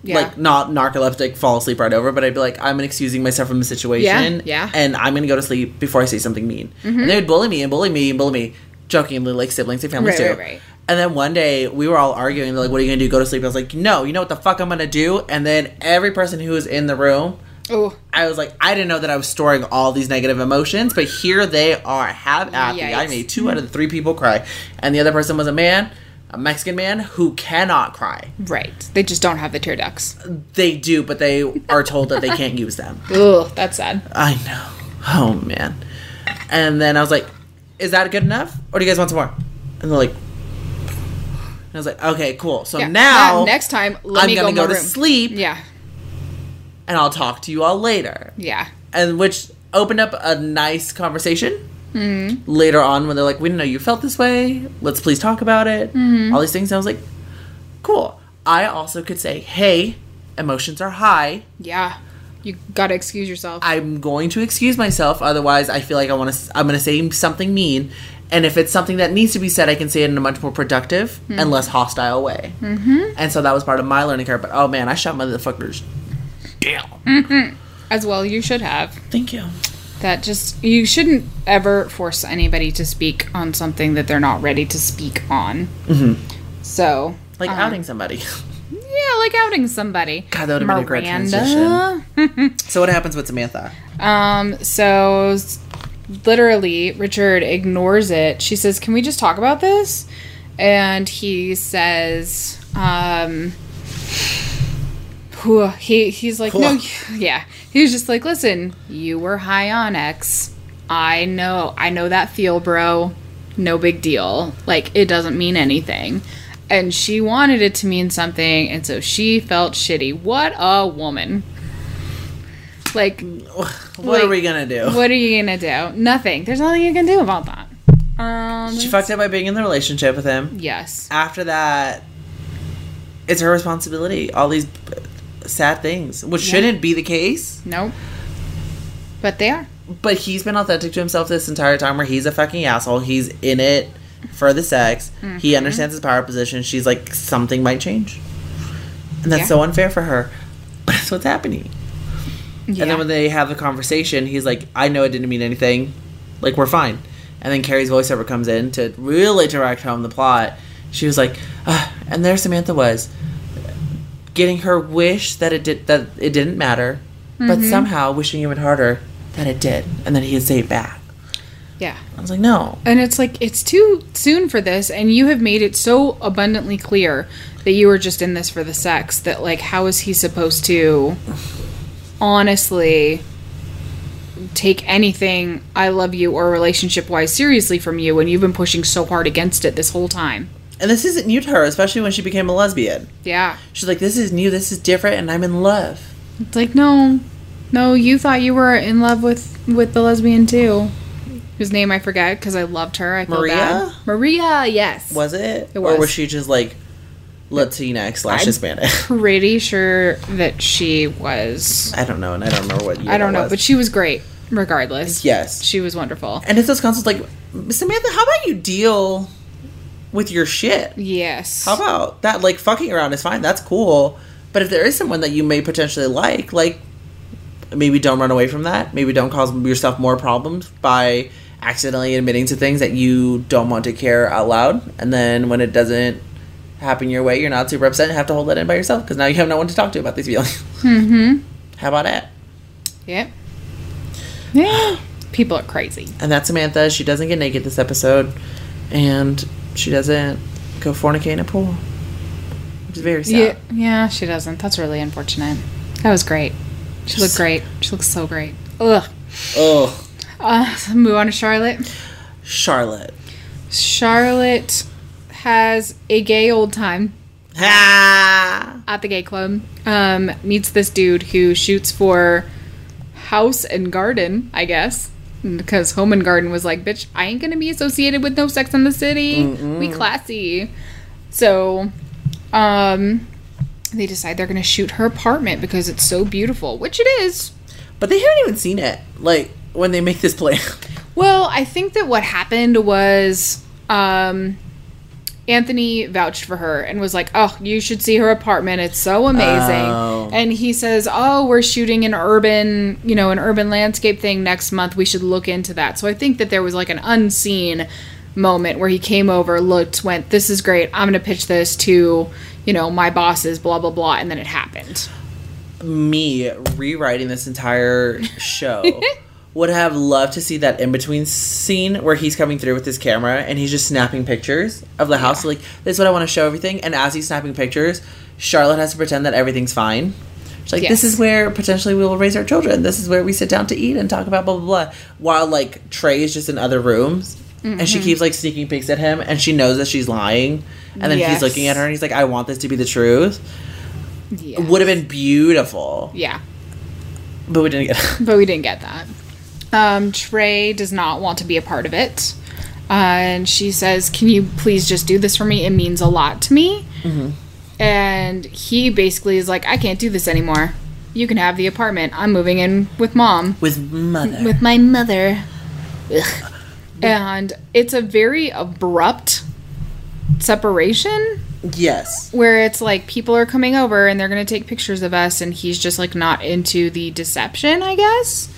Yeah. Like not narcoleptic, fall asleep right over, but I'd be like, I'm excusing myself from the situation, Yeah, yeah. and I'm gonna go to sleep before I say something mean. Mm-hmm. And they would bully me and bully me and bully me, jokingly like siblings and families Right, do. right, right. And then one day we were all arguing. They're like, "What are you gonna do? Go to sleep?" I was like, "No, you know what the fuck I'm gonna do." And then every person who was in the room, oh, I was like, I didn't know that I was storing all these negative emotions, but here they are. Have at me. I made two out of the three people cry, and the other person was a man, a Mexican man who cannot cry. right. They just don't have the tear ducts. They do, but they are told that they <laughs> can't use them. Ugh, that's sad. I know. Oh man. And then I was like, "Is that good enough, or do you guys want some more?" And they're like, and I was like, "Okay, cool. So Yeah. now next time, let I'm me gonna go, go, to room. sleep, Yeah, and I'll talk to you all later." yeah. and which opened up a nice conversation Mm-hmm. later on when they're like, "We didn't know you felt this way. Let's please talk about it." Mm-hmm. All these things. I was like, "Cool." I also could say, "Hey, emotions are high. Yeah. You gotta excuse yourself. I'm going to excuse myself. Otherwise, I feel like I want to. I'm going to say something mean." And if it's something that needs to be said, I can say it in a much more productive and less hostile way. Mm-hmm. And so that was part of my learning curve. But oh man, I shot motherfuckers down. As well, you should have. Thank you. That just, you shouldn't ever force anybody to speak on something that they're not ready to speak on. Mm-hmm. So, Like um, outing somebody. Yeah, like outing somebody. God, that would've been a great Miranda. <laughs> so what happens with Samantha? Um, so literally, Richard ignores it. She says, Can we just talk about this? And he says, um, whew, he, he's like, No, <laughs> yeah. He was just like, Listen, you were high on X. I know, I know that feel, bro. No big deal. Like, it doesn't mean anything. And she wanted it to mean something, and so she felt shitty. What a woman. Like, What Like, are we gonna do? what are you gonna do? Nothing. There's nothing you can do about that. Um. She fucked up by being in the relationship with him. Yes. After that, it's her responsibility. All these sad things, which shouldn't be the case. Nope. But they are. But he's been authentic to himself this entire time, where he's a fucking asshole. He's in it for the sex. Mm-hmm. He understands his power position. She's like, something might change, and that's Yeah. so unfair for her. But that's what's happening. Yeah. And then when they have the conversation, he's like, I know it didn't mean anything. Like, we're fine. And then Carrie's voiceover comes in to really direct home the plot. She was like, ah, and there Samantha was, getting her wish that it did that it didn't matter, but mm-hmm. somehow wishing even harder that it did, and then he could say it back. yeah. I was like, no. And it's like it's too soon for this, and you have made it so abundantly clear that you were just in this for the sex. That like, how is he supposed to honestly take anything I love you or relationship wise seriously from you when you've been pushing so hard against it this whole time? And this isn't new to her, especially when she became a lesbian. Yeah. She's like, this is new, this is different, and I'm in love. It's like no, no. You thought you were in love with with the lesbian too, whose name I forget because I loved her. I feel Maria? bad. Maria, yes. Was it? It was. Or was. she just like Latina slash I'm- Hispanic? <laughs> Pretty sure that she was. I don't know, and I don't remember what I don't know, but she was great. Regardless, yes. she was wonderful. And it's those concepts like, Samantha, how about you deal with your shit? Yes. How about that? Like, fucking around is fine. That's cool. But if there is someone that you may potentially like, like, maybe don't run away from that. Maybe don't cause yourself more problems by accidentally admitting to things that you don't want to care out loud. And then when it doesn't happen your way, you're not super upset and have to hold that in by yourself because now you have no one to talk to about these feelings. <laughs> Mm-hmm. How about that? Yep. Yeah. <gasps> People are crazy. And that's Samantha. She doesn't get naked this episode. And she doesn't go fornicate in a pool. It's very sad. Yeah, yeah, she doesn't. That's really unfortunate. That was great. She looked great. She looks so great. Ugh. Oh, Uh, move on to Charlotte. Charlotte. Charlotte has a gay old time Ha! at the gay club. Um, meets this dude who shoots for House and Garden, I guess. Because Home and Garden was like, bitch, I ain't gonna be associated with no sex in the city. We classy. So, um, they decide they're gonna shoot her apartment because it's so beautiful, which it is. But they haven't even seen it. Like when they make this plan. Well, I think that what happened was um, Anthony vouched for her and was like, "Oh, you should see her apartment. It's so amazing." Oh. And he says, "Oh, we're shooting an urban, you know, an urban landscape thing next month. We should look into that." So I think that there was like an unseen moment where he came over, looked, went, "This is great. I'm going to pitch this to, you know, my bosses, blah blah blah," and then it happened. Me rewriting this entire show. <laughs> Would have loved to see that in between scene where he's coming through with his camera and he's just snapping pictures of the house. Like, this is what I want to show everything. And as he's snapping pictures, Charlotte has to pretend that everything's fine. She's like, this is where potentially we will raise our children. This is where we sit down to eat and talk about blah, blah, blah. While, like, Trey is just in other rooms. And Mm-hmm. she keeps, like, sneaking peeks at him. And she knows that she's lying. And then Yes. he's looking at her and he's like, I want this to be the truth. Yeah. Would have been beautiful. Yeah. But we didn't get it. <laughs> but we didn't get that. Um, Trey does not want to be a part of it. Uh, and she says, Can you please just do this for me? It means a lot to me. And he basically is like, I can't do this anymore. You can have the apartment. I'm moving in with mom, With mother. with my mother. Ugh. And it's a very abrupt separation yes. where it's like people are coming over and they're going to take pictures of us, and he's just like not into the deception, I guess.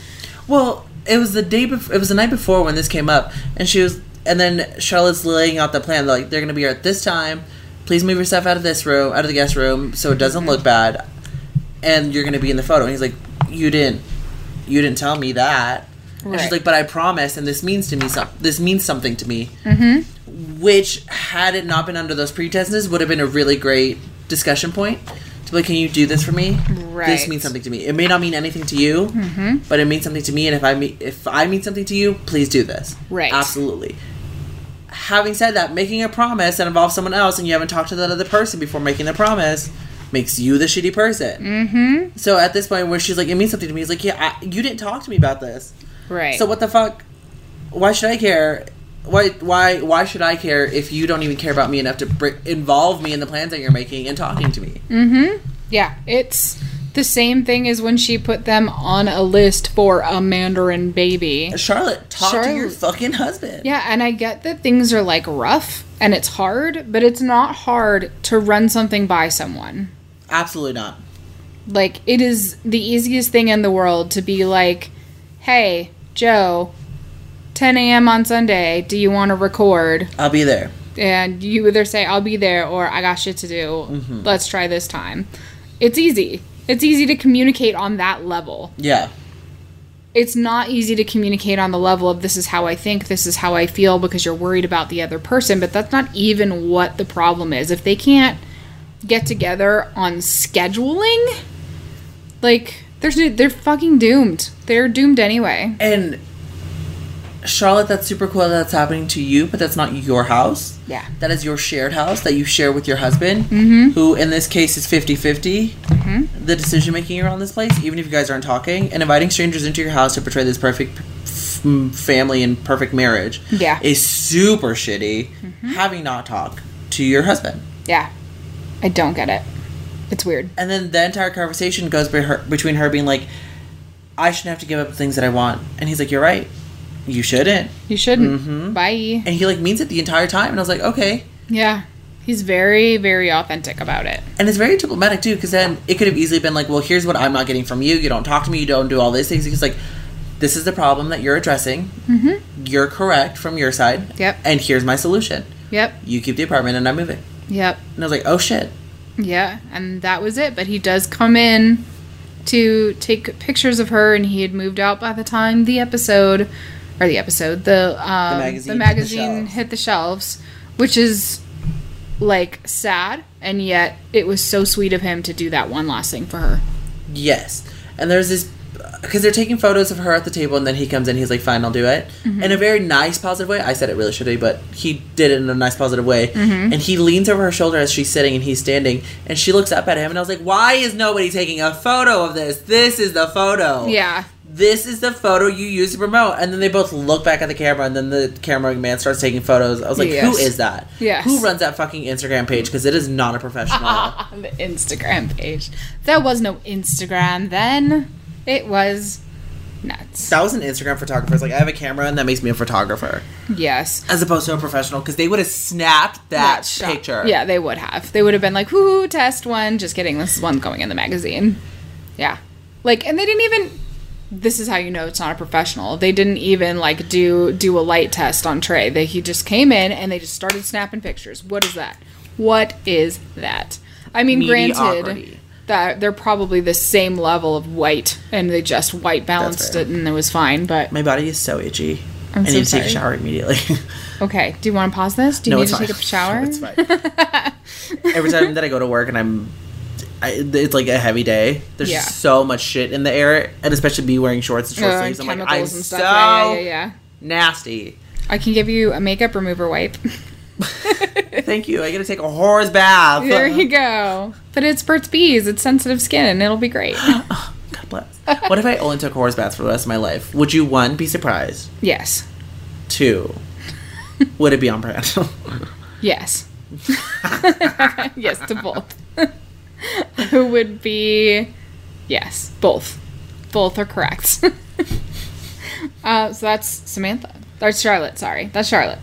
Well, it was the day before. It was the night before when this came up, and she was, and then Charlotte's laying out the plan. Like they're gonna be here at this time. Please move your stuff out of this room, out of the guest room, so it doesn't look bad. And you're gonna be in the photo. And he's like, "You didn't, you didn't tell me that." And she's like, "But I promise, and this means to me some. This means something to me." Mm-hmm. Which, had it not been under those pretenses, would have been a really great discussion point. To be like, can you do this for me? This means something to me. It may not mean anything to you, but it means something to me. And if I mean, if I mean something to you, please do this. Right. Absolutely. Having said that, making a promise that involves someone else, and you haven't talked to that other person before making the promise, makes you the shitty person. Mm-hmm. So at this point, where she's like, "It means something to me," he's like, "Yeah, I, you didn't talk to me about this. Right. So what the fuck? Why should I care?" Why, why, why should I care if you don't even care about me enough to br- involve me in the plans that you're making and talking to me? Mm-hmm. Yeah, it's the same thing as when she put them on a list for a Mandarin baby. Charlotte, talk to your fucking husband. Yeah, and I get that things are like rough and it's hard, but it's not hard to run something by someone. Absolutely not. Like, it is the easiest thing in the world to be like, hey, Joe, 10 a.m. on Sunday, do you want to record? I'll be there. and you either say I'll be there or I got shit to do. Mm-hmm. Let's try this time. It's easy. It's easy to communicate on that level. Yeah. It's not easy to communicate on the level of this is how I think, this is how I feel because you're worried about the other person, but that's not even what the problem is. If they can't get together on scheduling, like there's they're fucking doomed. They're doomed anyway. And Charlotte, that's super cool that that's happening to you, but that's not your house. Yeah. That is your shared house that you share with your husband, mm-hmm. who in this case is 50 50. Mm-hmm. The decision making around this place, even if you guys aren't talking, and inviting strangers into your house to portray this perfect f- family and perfect marriage Yeah. is super shitty mm-hmm. having not talked to your husband. Yeah. I don't get it. It's weird. And then the entire conversation goes be her, between her being like, I shouldn't have to give up the things that I want. And he's like, You're right. You shouldn't. You shouldn't. Bye. And he like means it the entire time. And I was like, Okay. Yeah. He's very, very authentic about it. And it's very diplomatic too, because then it could have easily been like, Well, here's what I'm not getting from you. You don't talk to me. You don't do all these things. He's like, This is the problem that you're addressing. Mm-hmm. You're correct from your side. Yep. And here's my solution. Yep. You keep the apartment and I'm moving. Yep. And I was like, Oh shit. Yeah. And that was it. But he does come in to take pictures of her, and he had moved out by the time the episode, or the episode, the um, magazine the hit the magazine shelves. hit the shelves, which is like sad and yet it was so sweet of him to do that one last thing for her. Yes. And there's this because they're taking photos of her at the table, and then he comes in. He's like, "Fine, I'll do it." In a very nice, positive way. I said it really should be, but he did it in a nice, positive way. And he leans over her shoulder as she's sitting, and he's standing, and she looks up at him, and I was like, "Why is nobody taking a photo of this? This is the photo. Yeah. This is the photo you use to promote." And then they both look back at the camera, and then the camera man starts taking photos. I was like, "Who Yes. is that? Yes. Who runs that fucking Instagram page? Because it is not a professional." On <laughs> the Instagram page. There was no Instagram then. It was nuts. that was an Instagram photographer. It's like I have a camera, and that makes me a photographer. Yes. as opposed to a professional because they would have snapped that, shot. picture. Yeah, they would have. They would have been like, "Whoo, test one." Just kidding. This is one going in the magazine. Yeah, like, and they didn't even. This is how you know it's not a professional. They didn't even like do do a light test on Trey. They he just came in and they just started snapping pictures. What is that? What is that? I mean, granted, that they're probably the same level of white, and they just white balanced it, and it was fine. But My body is so itchy. I'm I so need to take a shower immediately. <laughs> okay, do you want to pause this? Do you no, need to fine. take a shower? <laughs> it's fine. <laughs> Every time that I go to work and I'm, I, it's like a heavy day. There's Yeah. so much shit in the air, and especially be wearing shorts and short Uh, sleeves. I'm like, I'm so. Yeah, yeah, yeah, yeah. nasty. I can give you a makeup remover wipe. <laughs> Thank you. I get to take a horse bath. there you go. But it's Burt's Bees. It's sensitive skin, and it'll be great. <gasps> God bless. what if I only took horse baths for the rest of my life? Would you one be surprised? yes. Two, would it be on brand? <laughs> Yes. <laughs> yes to both. Who <laughs> would be? Yes, both. Both are correct. <laughs> uh, so that's Samantha. That's Charlotte. Sorry, that's Charlotte.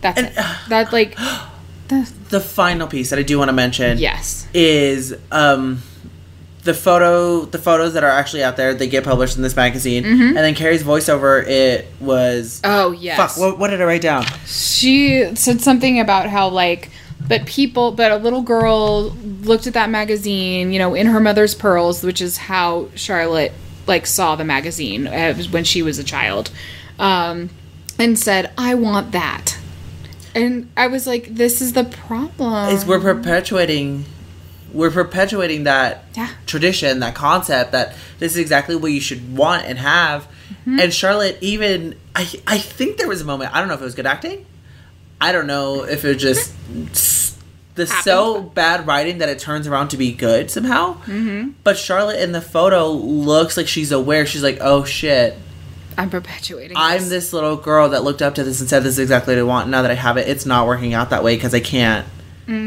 That's And- it. That like. <gasps> the- the final piece that I do want to mention. yes. is um the photo the photos that are actually out there they get published in this magazine and then carrie's voiceover it was Oh yes. fuck what, what did i write down she said something about how like but people but a little girl looked at that magazine you know in her mother's pearls which is how charlotte like saw the magazine uh, when she was a child um and said i want that and i was like this is the problem is we're perpetuating we're perpetuating that Yeah. tradition that concept that this is exactly what you should want and have Mm-hmm. and charlotte even i i think there was a moment i don't know if it was good acting i don't know if it just the so bad writing that it turns around to be good somehow. Mm-hmm. but charlotte in the photo looks like she's aware. She's like oh shit. I'm perpetuating i'm this. little girl that looked up to this and said this is exactly what i want. Now that i have it it's not working out that way because i can't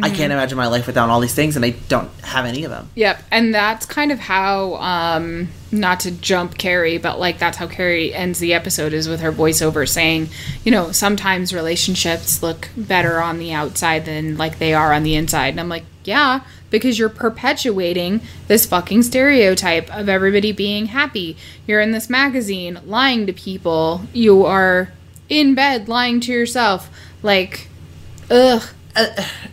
i can't imagine my life without all these things and i don't have any of them Yep, and that's kind of how, um, not to jump Carrie, but like that's how Carrie ends the episode is with her voiceover saying, you know, sometimes relationships look better on the outside than like they are on the inside. And I'm like, yeah, because you're perpetuating this fucking stereotype of everybody being happy. You're in this magazine lying to people. You are in bed lying to yourself. Like, ugh. Uh,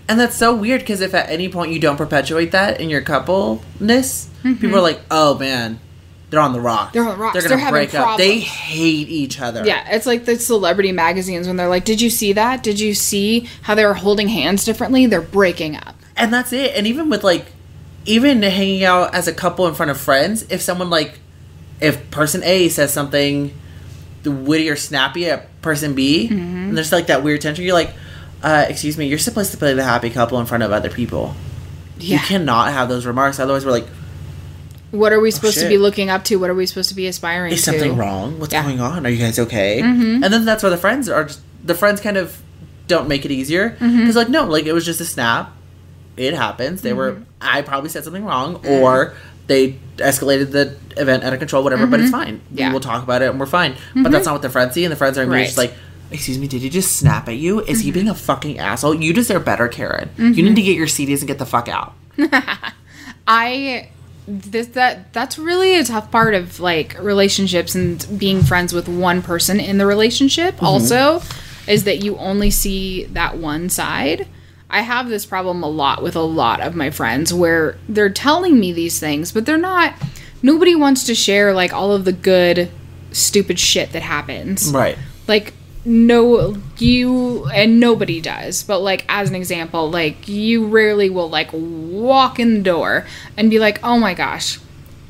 and that's so weird because if at any point you don't perpetuate that in your coupleness, people are like, "Oh man, they're on the rocks. Mm-hmm. They're on the rocks. They're They're gonna having break up. They hate each other. Yeah, it's like the celebrity magazines when they're like, "Did you see that? Did you see how they were holding hands differently? They're breaking up." and that's it. And even with like, even hanging out as a couple in front of friends, if someone like, if person A says something witty or snappy at person B, Mm-hmm. and there's like that weird tension, you're like, uh, "Excuse me, you're supposed to play the happy couple in front of other people. You cannot have those remarks. Otherwise, we're like, What are we supposed to be looking up to? What are we supposed to be aspiring is to? something wrong? What's Yeah. Mm-hmm. going on? Are you guys okay? And then that's where the friends are. Just, the friends kind of don't make it easier because Mm-hmm. like no, like it was just a snap. It happens. They were. Mm-hmm. I probably said something wrong, or they escalated the event out of control. Whatever, but it's fine. Mm-hmm. Yeah. Mm-hmm. We will talk about it and we're fine. But that's not what the friends see, and the friends are just Right. like. Excuse me, did he just snap at you? Is Mm-hmm. he being a fucking asshole? You deserve better, Karen. You need to get your CDs and get the fuck out. <laughs> I this that that's really a tough part of like relationships and being friends with one person in the relationship Mm-hmm. also is that you only see that one side. I have this problem a lot with a lot of my friends where they're telling me these things, but they're not nobody wants to share like all of the good stupid shit that happens. Right. like no you and nobody does but like as an example like you rarely will like walk in the door and be like oh my gosh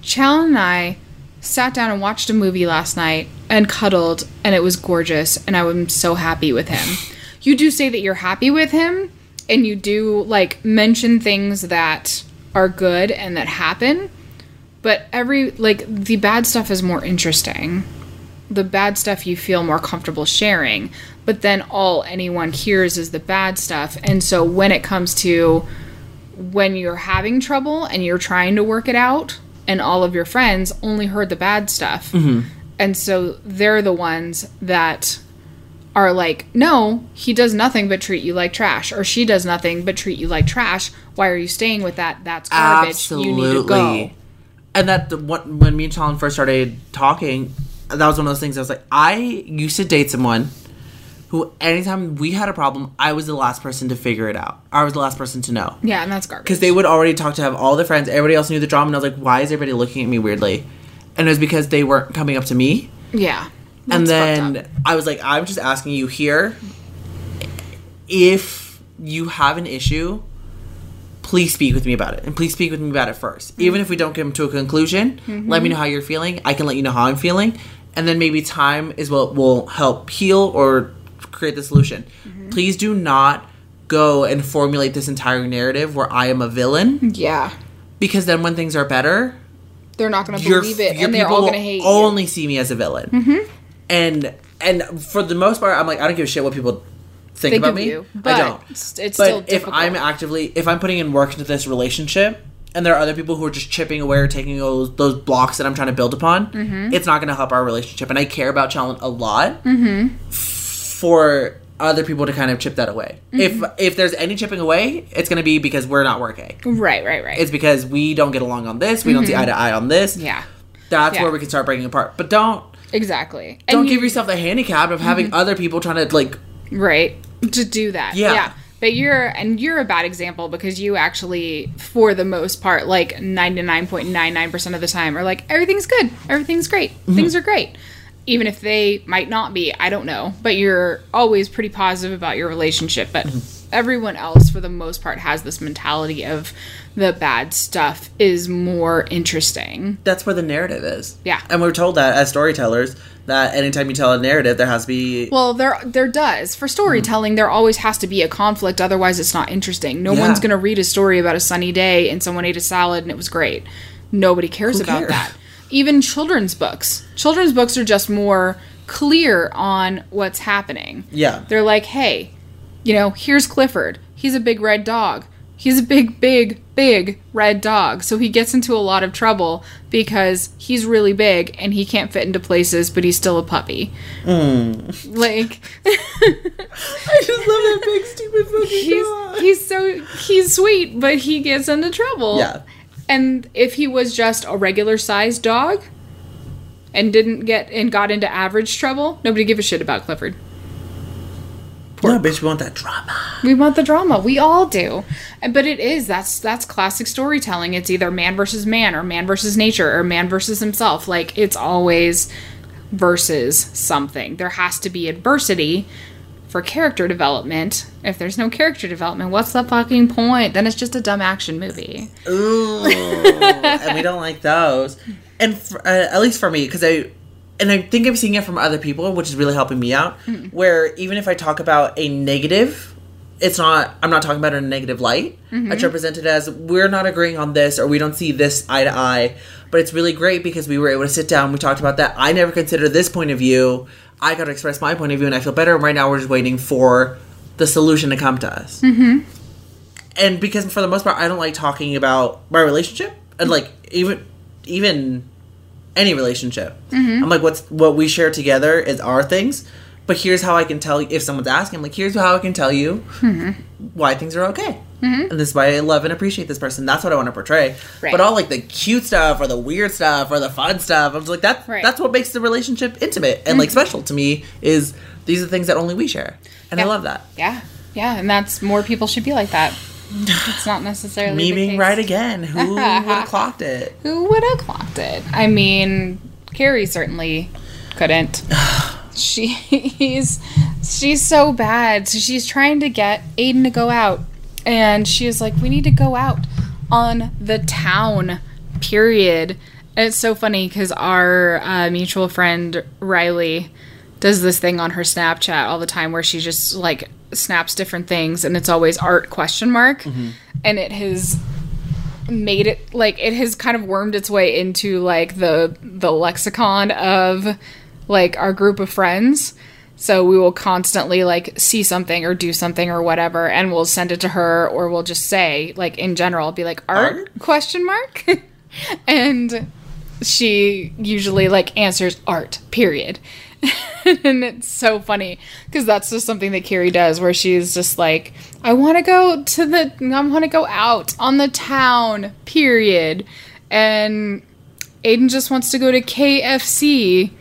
Chal and I sat down and watched a movie last night and cuddled and it was gorgeous and I was so happy with him. <sighs> You do say that you're happy with him and you do like mention things that are good and that happen, but every like the bad stuff is more interesting. The bad stuff you feel more comfortable sharing, but then all anyone hears is the bad stuff. And so when it comes to when you're having trouble and you're trying to work it out, and all of your friends only heard the bad stuff. Mm-hmm. And so they're the ones that are like, no, he does nothing but treat you like trash, or she does nothing but treat you like trash. Why are you staying with that? That's garbage. You need to go. And that the, what when me and Colin first started talking, that was one of those things. I was like, I used to date someone who, anytime we had a problem, I was the last person to figure it out. I was the last person to know Yeah, and that's garbage. because they would already talk to have all their friends. Everybody else knew the drama, and I was like, why is everybody looking at me weirdly? And it was because they weren't coming up to me. yeah. and That's fucked up. then I was like, I'm just asking you here if you have an issue, please speak with me about it. And please speak with me about it 1st Mm-hmm. Even if we don't come to a conclusion, let me know how you're feeling. I can let you know how I'm feeling. And then maybe time is what will help heal or create the solution. Mm-hmm. Please do not go and formulate this entire narrative where I am a villain yeah, because then when things are better, they're not going to believe it, and they're all going to hate you. only see me as a villain. Mm-hmm. And and for the most part, I'm like, I don't give a shit what people think, Think about me. you, I don't. it's- it's but still if difficult. I'm actively, if I'm putting in work into this relationship, and there are other people who are just chipping away or taking those those blocks that I'm trying to build upon, Mm-hmm. it's not going to help our relationship. And I care about Challen a lot Mm-hmm. for other people to kind of chip that away. Mm-hmm. If if there's any chipping away, it's going to be because we're not working. right, right, right. It's because we don't get along on this. We don't see eye to eye on this. Mm-hmm. yeah, That's Yeah. where we can start breaking apart. But don't exactly. don't And give you- yourself the handicap of having other people trying to like right to do that Yeah. But you're and you're a bad example because you actually for the most part like 99.99% of the time are like everything's good everything's great Mm-hmm. things are great even if they might not be i don't know but you're always pretty positive about your relationship but Mm-hmm. Everyone else for the most part has this mentality of the bad stuff is more interesting that's where the narrative is. Yeah. And we're told that as storytellers that anytime you tell a narrative there has to be Well, there there does. For storytelling, there always has to be a conflict, otherwise it's not interesting. No Yeah. one's going to read a story about a sunny day and someone ate a salad and it was great. Nobody cares Who about cares? that. Even children's books. Children's books are just more clear on what's happening. Yeah. They're like, "Hey, you know, here's Clifford. He's a big red dog. He's a big, big, big red dog. So he gets into a lot of trouble because he's really big and he can't fit into places, but he's still a puppy. Mm. Like, <laughs> I just love that big stupid fucking he's he's so he's sweet, but he gets into trouble. Yeah. And if he was just a regular sized dog and didn't get and got into average trouble, nobody give a shit about Clifford. No, bitch, we want that drama. We want the drama. We all do. But it is that's that's classic storytelling. It's either man versus man or man versus nature or man versus himself. Like it's always versus something. There has to be adversity for character development. If there's no character development, what's the fucking point? Then it's just a dumb action movie. Ooh, and we don't like those. And for, uh, at least for me, because I, and I think I'm seeing it from other people, which is really helping me out. Mm. Where even if I talk about a negative, it's not. I'm not talking about it in a negative light. Mm-hmm. I try to present it as we're not agreeing on this, or we don't see this eye to eye. But it's really great because we were able to sit down. We talked about that. I never considered this point of view. I got to express my point of view, and I feel better. And right now, we're just waiting for the solution to come to us mm-hmm. and because for the most part I don't like talking about my relationship and like even even any relationship. I'm like what's what we share together is our things. But here's how I can tell you if someone's asking, I'm like, here's how I can tell you why things are okay. And this is why I love and appreciate this person. That's what I want to portray. Right. But all like the cute stuff or the weird stuff or the fun stuff, I'm just like that's Right. that's what makes the relationship intimate and like mm-hmm. special to me is these are things that only we share. And I love that. Yeah. Yeah, and that's more people should be like that. It's not necessarily Me being right again. Who <laughs> would have clocked it? Who would have clocked it? I mean, Carrie certainly couldn't. <sighs> she's she's so bad. So she's trying to get Aidan to go out, and she is like, "We need to go out on the town." Period. And it's so funny because our uh, mutual friend Riley does this thing on her Snapchat all the time where she just like snaps different things, and it's always art question mark, mm-hmm. and it has made it like it has kind of wormed its way into like the the lexicon of like our group of friends. So we will constantly like see something or do something or whatever and we'll send it to her or we'll just say like in general be like art, Art? question mark? <laughs> And she usually like answers art period <laughs> and it's so funny because that's just something that Carrie does where she's just like I want to go to the I want to go out on the town period. And Aidan just wants to go to KFC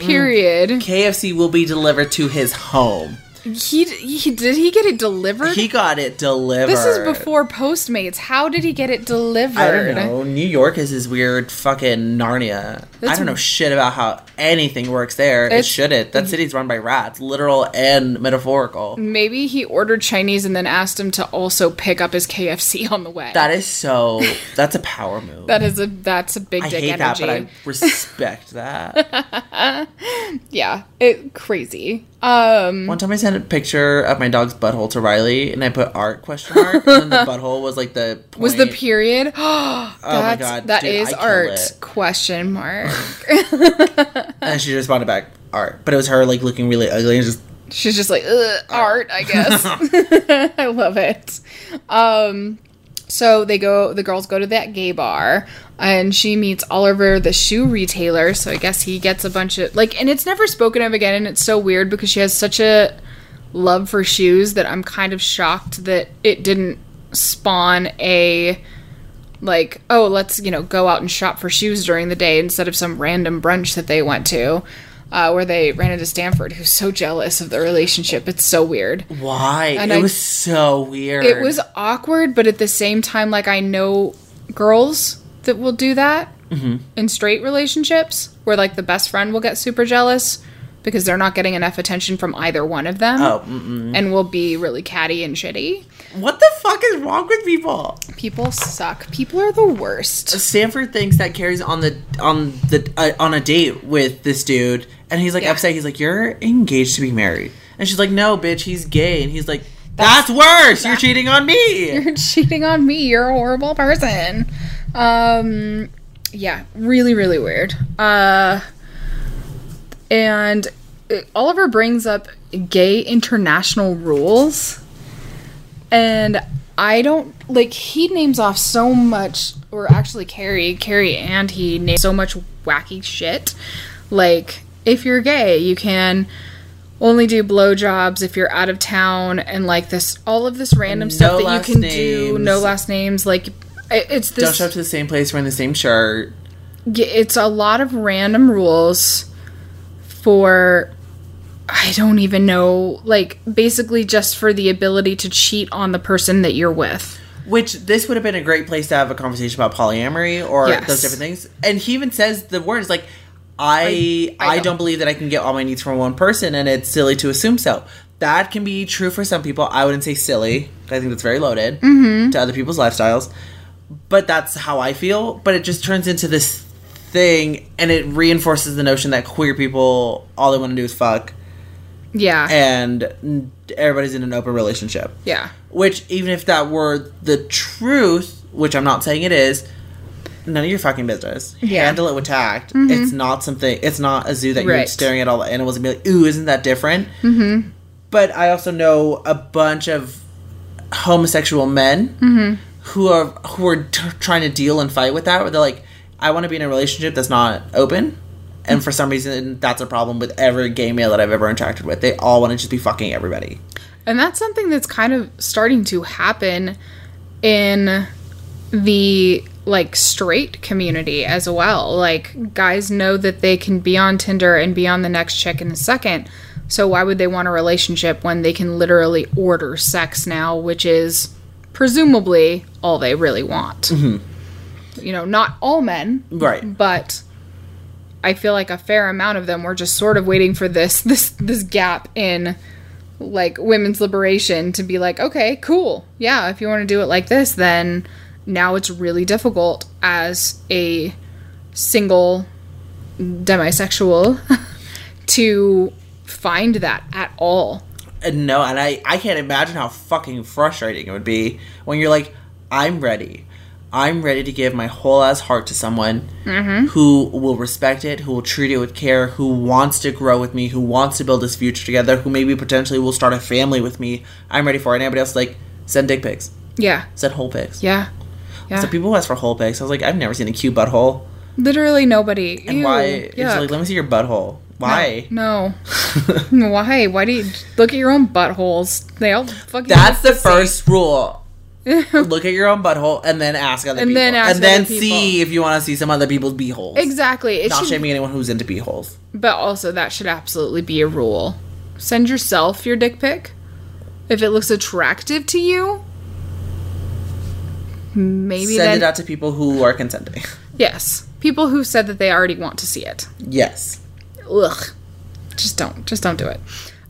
period. KFC will be delivered to his home. He, he did he get it delivered He got it delivered. this is before Postmates how did he get it delivered I don't know. New York is his weird fucking Narnia. I don't know shit about how anything works there. It shouldn't. That city's run by rats, literal and metaphorical. maybe he ordered Chinese and then asked him to also pick up his KFC <laughs> on the way That is so. That's a power move. that is a that's a big I dick hate energy that, but I respect that. <laughs> yeah it crazy um One time I sent a picture of my dog's butthole to Riley, and I put art question mark, and then the <laughs> butthole was like the point. was the period? <gasps> Oh my God, that dude, is art question mark. <laughs> <laughs> And she responded back art, but it was her like looking really ugly and just she's just like Ugh, art i guess. I love it. Um so they go the girls go to that gay bar and she meets oliver the shoe retailer. So i guess he gets a bunch of like and it's never spoken of again and it's so weird because she has such a love for shoes that i'm kind of shocked that it didn't spawn a like oh let's you know go out and shop for shoes during the day instead of some random brunch that they went to uh, where they ran into stanford who's so jealous of the relationship it's so weird why? And it I- was so weird. it was awkward but at the same time like i know girls that will do that in straight relationships where like the best friend will get super jealous because they're not getting enough attention from either one of them Oh, mm-mm. and will be really catty and shitty what the fuck is wrong with people? people suck people are the worst Stanford thinks that Carrie's on the on the uh, on a date with this dude, and he's like Yeah. upset. He's like, "You're engaged to be married," and she's like, "No, bitch, he's gay," and he's like, "That's, worse. You're cheating on me." you're cheating on me you're a horrible person um yeah really really weird uh and oliver brings up gay international rules. And i don't like he names off so much or actually carrie carrie and he names so much wacky shit. Like if you're gay you can only do blowjobs if you're out of town and like this all of this random No stuff that you can do. no last names. Like it- it's Don't show up to the same place wearing the same shirt. It's a lot of random rules for I don't even know like basically just for the ability to cheat on the person that you're with. Which this would have been a great place to have a conversation about polyamory or Yes. those different things. And he even says the words like, "I I I, don't. don't believe that I can get all my needs from one person, and it's silly to assume so." That can be true for some people. I wouldn't say silly. I think that's very loaded Mm-hmm. to other people's lifestyles. But that's how I feel. But it just turns into this thing, and it reinforces the notion that queer people all they want to do is fuck, Yeah. and everybody's in an open relationship. yeah. Which, even if that were the truth, which I'm not saying it is, none of your fucking business. Yeah. Mm-hmm. Handle it with tact. It's not something. It's not a zoo that you're staring at all the animals and be like, "Ooh, isn't that different?" Mm-hmm. But I also know a bunch of homosexual men Mm-hmm. who are who are t- trying to deal and fight with that. Where they're like, "I want to be in a relationship that's not open." And for some reason, that's a problem with every gay male that I've ever interacted with. They all want to just be fucking everybody. And that's something that's kind of starting to happen in the like straight community as well. Like guys know that they can be on Tinder and be on the next chick in a second. So why would they want a relationship when they can literally order sex now, which is presumably all they really want? Mm-hmm. You know, not all men, Right. but I feel like a fair amount of them were just sort of waiting for this <laughs> this this gap in like women's liberation to be like, okay, cool. Yeah, if you want to do it like this, then now it's really difficult as a single demisexual <laughs> to find that at all. No, and I, I can't imagine how fucking frustrating it would be when you're like, I'm ready. I'm ready to give my whole ass heart to someone mm-hmm. who will respect it, who will treat it with care, who wants to grow with me, who wants to build this future together, who maybe potentially will start a family with me. I'm ready for it. Anybody else like, send dick pics, Yeah. send hole pics. Yeah. Yeah. So people ask for hole pics, I was like, I've never seen a cute butthole. Literally nobody. And Ew, why? Yuck. like, let me see your butthole. Why? No. <laughs> Why? Why do you look at your own buttholes? They all fucking. That's the first rule. <laughs> Look at your own butthole and then ask other And people. then ask and then people. see if you want to see some other people's beeholes. Exactly. It Not should, shaming anyone who's into beeholes. but also that should absolutely be a rule. Send yourself your dick pic if it looks attractive to you. Maybe Send then it out to people who are consenting. <laughs> yes, people who said that they already want to see it. yes. Ugh. Just don't. Just don't do it.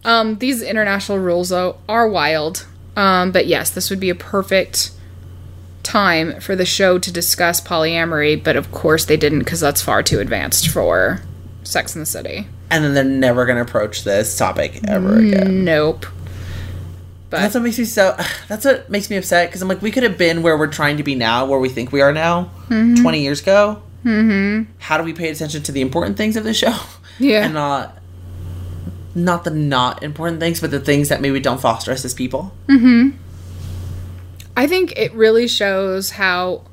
Um, these international rules, though, are wild. Um, but yes, this would be a perfect time for the show to discuss polyamory. But of course, they didn't because that's far too advanced for Sex in the City. And then they're never going to approach this topic ever again. Nope. But That's what makes me so. <sighs> That's what makes me upset because I'm like, we could have been where we're trying to be now, where we think we are now, Mm-hmm. 20 years ago. Mm-hmm. How do we pay attention to the important things of the show? Yeah. <laughs> And not, not the not important things, but the things that maybe don't foster us as people. I think it really shows how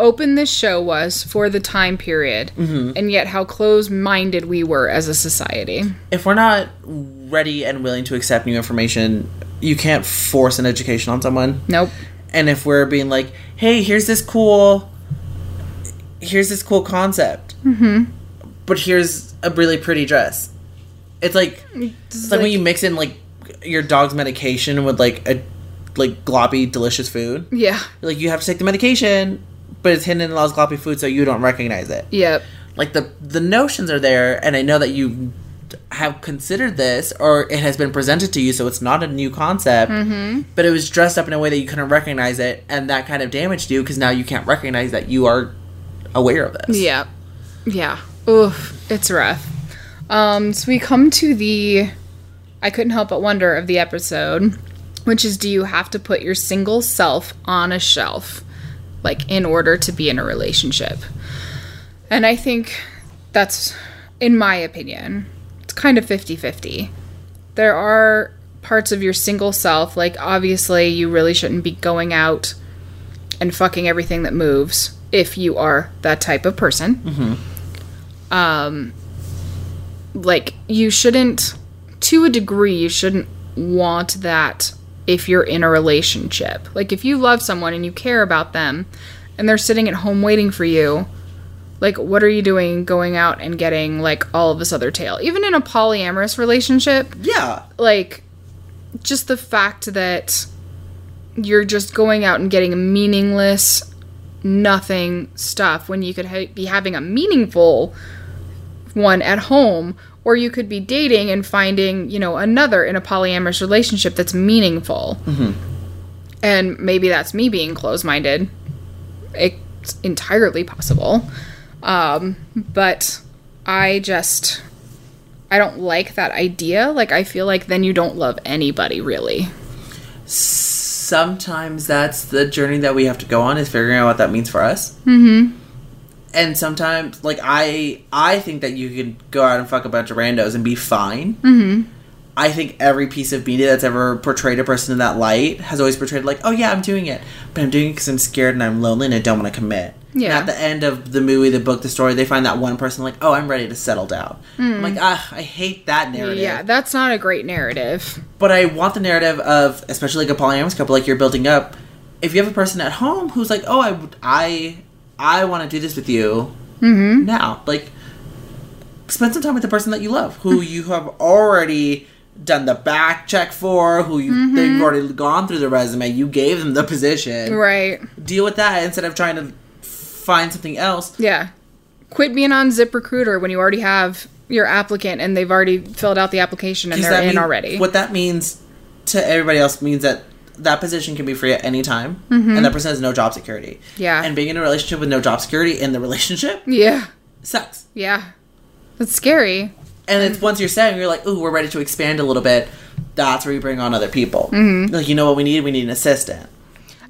open this show was for the time period, and yet how close-minded we were as a society. If we're not ready and willing to accept new information, you can't force an education on someone. Nope. and if we're being like hey here's this cool here's this cool concept mm-hmm. but here's a really pretty dress it's like it's like, when you mix in like your dog's medication with like a like gloppy delicious food Yeah. like you have to take the medication but it's hidden in a lot of gloppy food so you don't recognize it Yep. like the the notions are there and i know that you have considered this or it has been presented to you so it's not a new concept mm-hmm. but it was dressed up in a way that you couldn't recognize it and that kind of damaged you because now you can't recognize that you are aware of this Yeah. Yeah. Oof. It's rough. Um, so we come to the I couldn't help but wonder of the episode, which is do you have to put your single self on a shelf, like in order to be in a relationship? And I think that's, in my opinion, it's kind of 50 50. There are parts of your single self, like obviously you really shouldn't be going out and fucking everything that moves if you are that type of person. Um, like you shouldn't, to a degree, you shouldn't want that if you're in a relationship. Like if you love someone and you care about them, and they're sitting at home waiting for you. Like, what are you doing going out and getting, like, all of this other tail? Even in a polyamorous relationship, yeah like just the fact that you're just going out and getting meaningless nothing stuff when you could ha- be having a meaningful one at home or you could be dating and finding you know another in a polyamorous relationship that's meaningful and maybe that's me being closed-minded it's entirely possible um, but i just I don't like that idea. Like, I feel like then you don't love anybody, really. sometimes that's the journey that we have to go on is figuring out what that means for us mm-hmm. And sometimes like i i think that you can go out and fuck a bunch of randos and be fine mm-hmm. i think every piece of media that's ever portrayed a person in that light has always portrayed like oh yeah i'm doing it but i'm doing it because i'm scared and i'm lonely and i don't want to commit Yeah. And at the end of the movie the book the story they find that one person like oh i'm ready to settle down i'm like ah i hate that narrative Yeah, that's not a great narrative. but I want the narrative of, especially like a polyamorous couple, like you're building up. If you have a person at home who's like, "Oh, I, I, I want to do this with you mm-hmm. now," like, spend some time with the person that you love, who mm-hmm. you have already done the back check for, who you mm-hmm. they've already gone through the resume. You gave them the position. Right. Deal with that instead of trying to find something else. Yeah. quit being on ZipRecruiter when you already have your applicant and they've already filled out the application and they're in mean- already. What that means to everybody else means that that position can be free at any time, Mm-hmm. and that person has no job security. Yeah. And being in a relationship with no job security in the relationship yeah. sucks. Yeah. That's scary. And it's once you're saying you're like, ooh, we're ready to expand a little bit. That's where you bring on other people. Mm-hmm. Like, you know what we need? We need an assistant.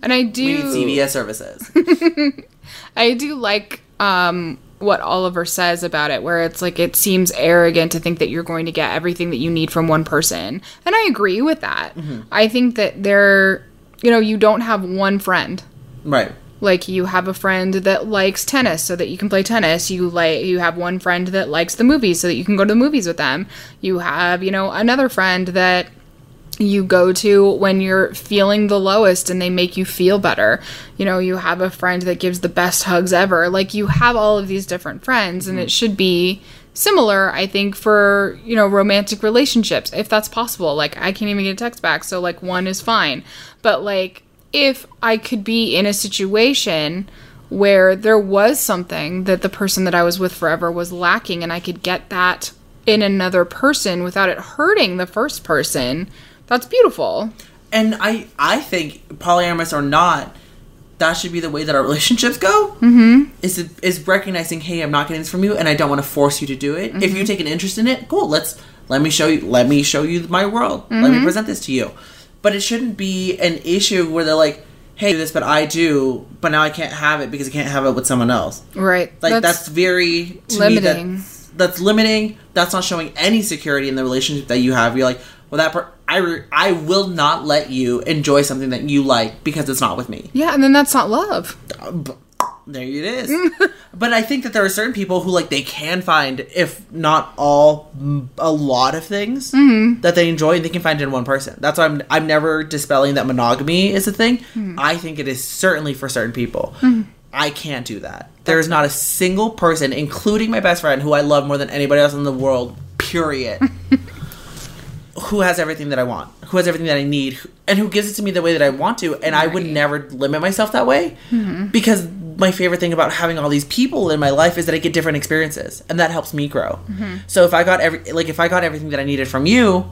And I do We need CVS services. <laughs> I do like um, what Oliver says about it, where it's like it seems arrogant to think that you're going to get everything that you need from one person. And I agree with that. Mm-hmm. I think that there, you know, you don't have one friend. right. Like you have a friend that likes tennis so that you can play tennis. You like you have one friend that likes the movies so that you can go to the movies with them. You have, you know, another friend that you go to when you're feeling the lowest and they make you feel better. You know, you have a friend that gives the best hugs ever. Like you have all of these different friends and it mm-hmm. should be similar I think for, you know, romantic relationships if that's possible. Like I can't even get a text back, so like one is fine. But like if I could be in a situation where there was something that the person that I was with forever was lacking and I could get that in another person without it hurting the first person, that's beautiful. And I, I think polyamorous or not, that should be the way that our <laughs> relationships go. Mm-hmm. Is is recognizing, hey, I'm not getting this from you, and I don't want to force you to do it. If you take an interest in it, cool. Let's let me show you. Let me show you my world. Let me present this to you. But it shouldn't be an issue where they're like, hey, do this, but I do, but now I can't have it because I can't have it with someone else. Right. Like that's, very to limiting. That, that's limiting. That's not showing any security in the relationship that you have. You're like, well, that per- I re- I will not let you enjoy something that you like because it's not with me. yeah, and then that's not love. There it is. <laughs> but I think that there are certain people who like they can find, if not all, a lot of things mm-hmm. that they enjoy, and they can find in one person. That's why I'm I'm never dispelling that monogamy is a thing. Mm. I think it is certainly for certain people. Mm-hmm. I can't do that. There is not a single person, including my best friend, who I love more than anybody else in the world. Period. <laughs> who has everything that I want, who has everything that I need, and who gives it to me the way that I want to. And I would never limit myself that way mm-hmm. because my favorite thing about having all these people in my life is that I get different experiences, and that helps me grow. Mm-hmm. So if I got every like if I got everything that I needed from you,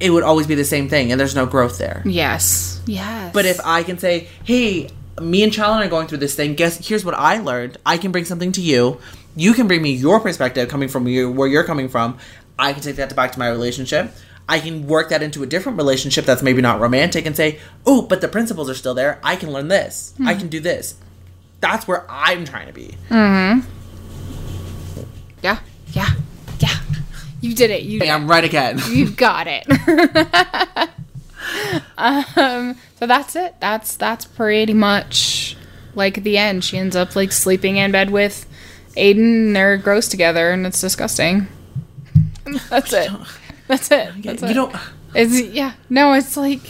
it would always be the same thing, and there's no growth there. Yes. Yes. But if I can say, hey, me and Challen are going through this thing, guess here's what I learned. I can bring something to you. You can bring me your perspective coming from you, where you're coming from. I can take that back to my relationship. I can work that into a different relationship that's maybe not romantic and say, oh, but the principles are still there. I can learn this. I can do this. That's where I'm trying to be. Mm-hmm. yeah. Yeah. Yeah. You did it. You Hey, I'm right again. <laughs> You got it. <laughs> um, so that's it. That's that's pretty much like the end. She ends up like sleeping in bed with Aidan and they're gross together and it's disgusting. <laughs> That's it. That's it. That's you it. don't. It's yeah. No, it's like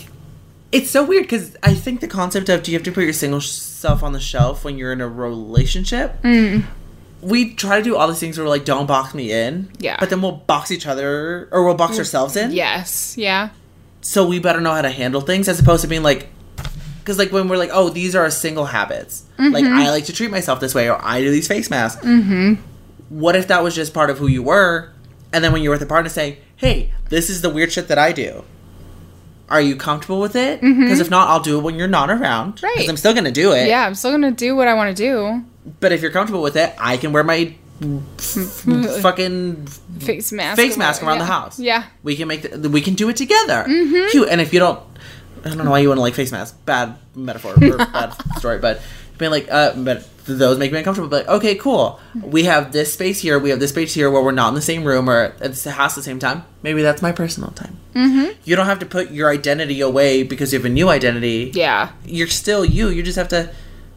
It's so weird because I think the concept of do you have to put your single self on the shelf when you're in a relationship? Mm. We try to do all these things where we're like, don't box me in. Yeah. But then we'll box each other or we'll box ourselves in. yes, yeah. So we better know how to handle things as opposed to being like, because like when we're like, oh, these are our single habits. Like Mm-hmm. I like to treat myself this way or I do these face masks. Mm-hmm. What if that was just part of who you were? And then when you're with a partner, say, hey, this is the weird shit that I do. Are you comfortable with it? Because if not, I'll do it when you're not around. Mm-hmm. Right. Because I'm still gonna do it. Yeah, I'm still gonna do what I want to do. But if you're comfortable with it, I can wear my <laughs> fucking Face mask. face mask around yeah. the house. Yeah. We can make the, we can do it together. Mm-hmm. Cute. And if you don't, I don't know why you want to like face mask. Bad metaphor or <laughs> bad story, but being like, uh, but those make me uncomfortable. But okay, cool. We have this space here. We have this space here where we're not in the same room or at the house at the same time. Maybe that's my personal time. Mm-hmm. You don't have to put your identity away because you have a new identity. Yeah. You're still you. You just have to.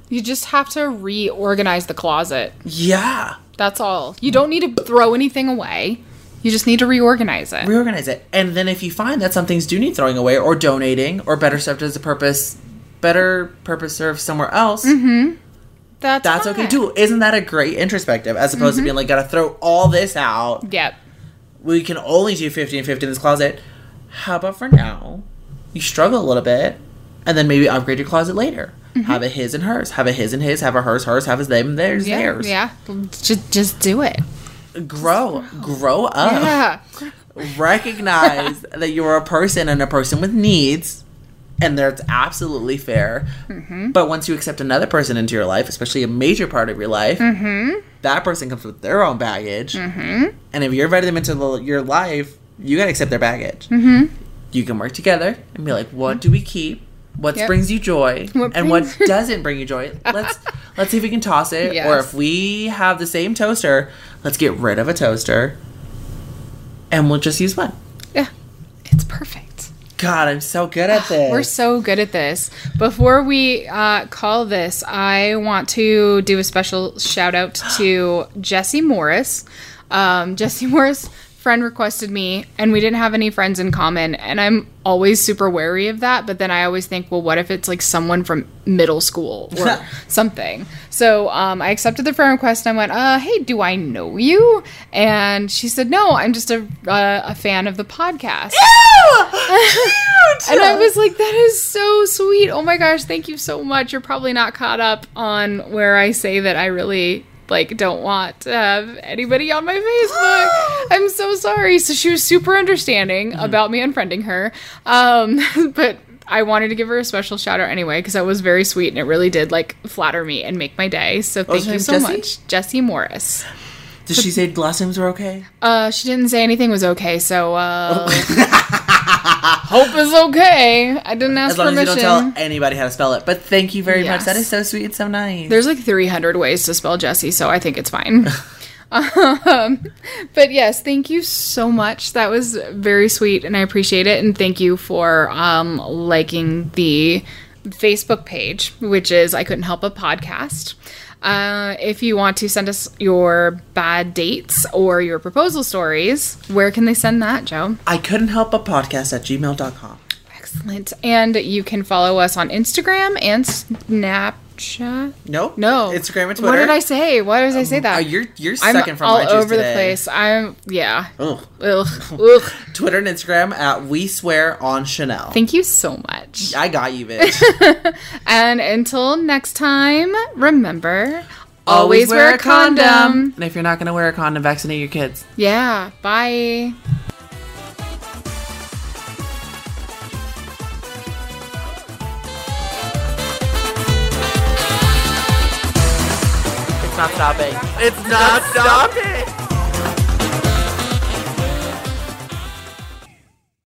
You just have to reorganize the closet. Yeah. That's all. You don't need to throw anything away. You just need to reorganize it. reorganize it. And then if you find that some things do need throwing away or donating or better served as a purpose, better purpose served somewhere else, That's that's okay too. Isn't that a great introspective as opposed to mm-hmm. being like, gotta throw all this out? Yep. We can only do 50 and 50 in this closet. How about for now, you struggle a little bit and then maybe upgrade your closet later? Mm-hmm. Have a his and hers. Have a his and his. Have a hers, hers. Have a them, theirs, Yeah, theirs. yeah. Just just do it. Grow, grow up. Yeah. Recognize that you're a person and a person with needs, and that's absolutely fair. Mm-hmm. But once you accept another person into your life, especially a major part of your life, Mm-hmm. that person comes with their own baggage. And if you're inviting them into the, your life, you gotta accept their baggage. Mm-hmm. You can work together and be like, what do we keep? What Yep. brings you joy? What and what <laughs> doesn't bring you joy? Let's let's see if we can toss it. Or if we have the same toaster, let's get rid of a toaster. And we'll just use one. Yeah. It's perfect. God, I'm so good at <sighs> this. We're so good at this. Before we uh, call this, I want to do a special shout out to <gasps> Jesse Morris. Um, Jesse <laughs> Morris friend requested me and we didn't have any friends in common and I'm always super wary of that but then I always think well what if it's like someone from middle school or <laughs> something? So um, I accepted the friend request and I went uh hey do I know you? And she said no I'm just a, uh, a fan of the podcast. <laughs> And I was like, that is so sweet. Oh my gosh, thank you so much. You're probably not caught up on where I say that I really like don't want to have anybody on my Facebook. <gasps> I'm so sorry. So she was super understanding about me unfriending her. Um, <laughs> but I wanted to give her a special shout out anyway because that was very sweet and it really did like flatter me and make my day. So thank you so Jessie? much, Jesse Morris. Did she say last names were okay? Uh, she didn't say anything was okay, so uh, <laughs> hope is okay. I didn't ask As long permission. as you don't tell anybody how to spell it. But thank you very much. That is so sweet and so nice. There's like 300 ways to spell Jesse, so I think it's fine. <laughs> um, but yes, thank you so much. That was very sweet, and I appreciate it. And thank you for um, liking the Facebook page, which is I Couldn't Help a Podcast. Uh, if you want to send us your bad dates or your proposal stories, where can they send that, Joe? I couldn't help a podcast at gmail.com. Excellent. And you can follow us on Instagram and Snapchat. Nope. No. Instagram and Twitter. What did I say? Why did I say that? Uh, you're you're I'm from all over today. the place. I'm yeah. Ugh. Ugh. <laughs> Ugh. Twitter and Instagram at We Swear on Chanel. Thank you so much. I got you, bitch. <laughs> And until next time, remember always, wear, a condom. And if you're not going to wear a condom, vaccinate your kids. Yeah. Bye. Not stopping. It's not stopping.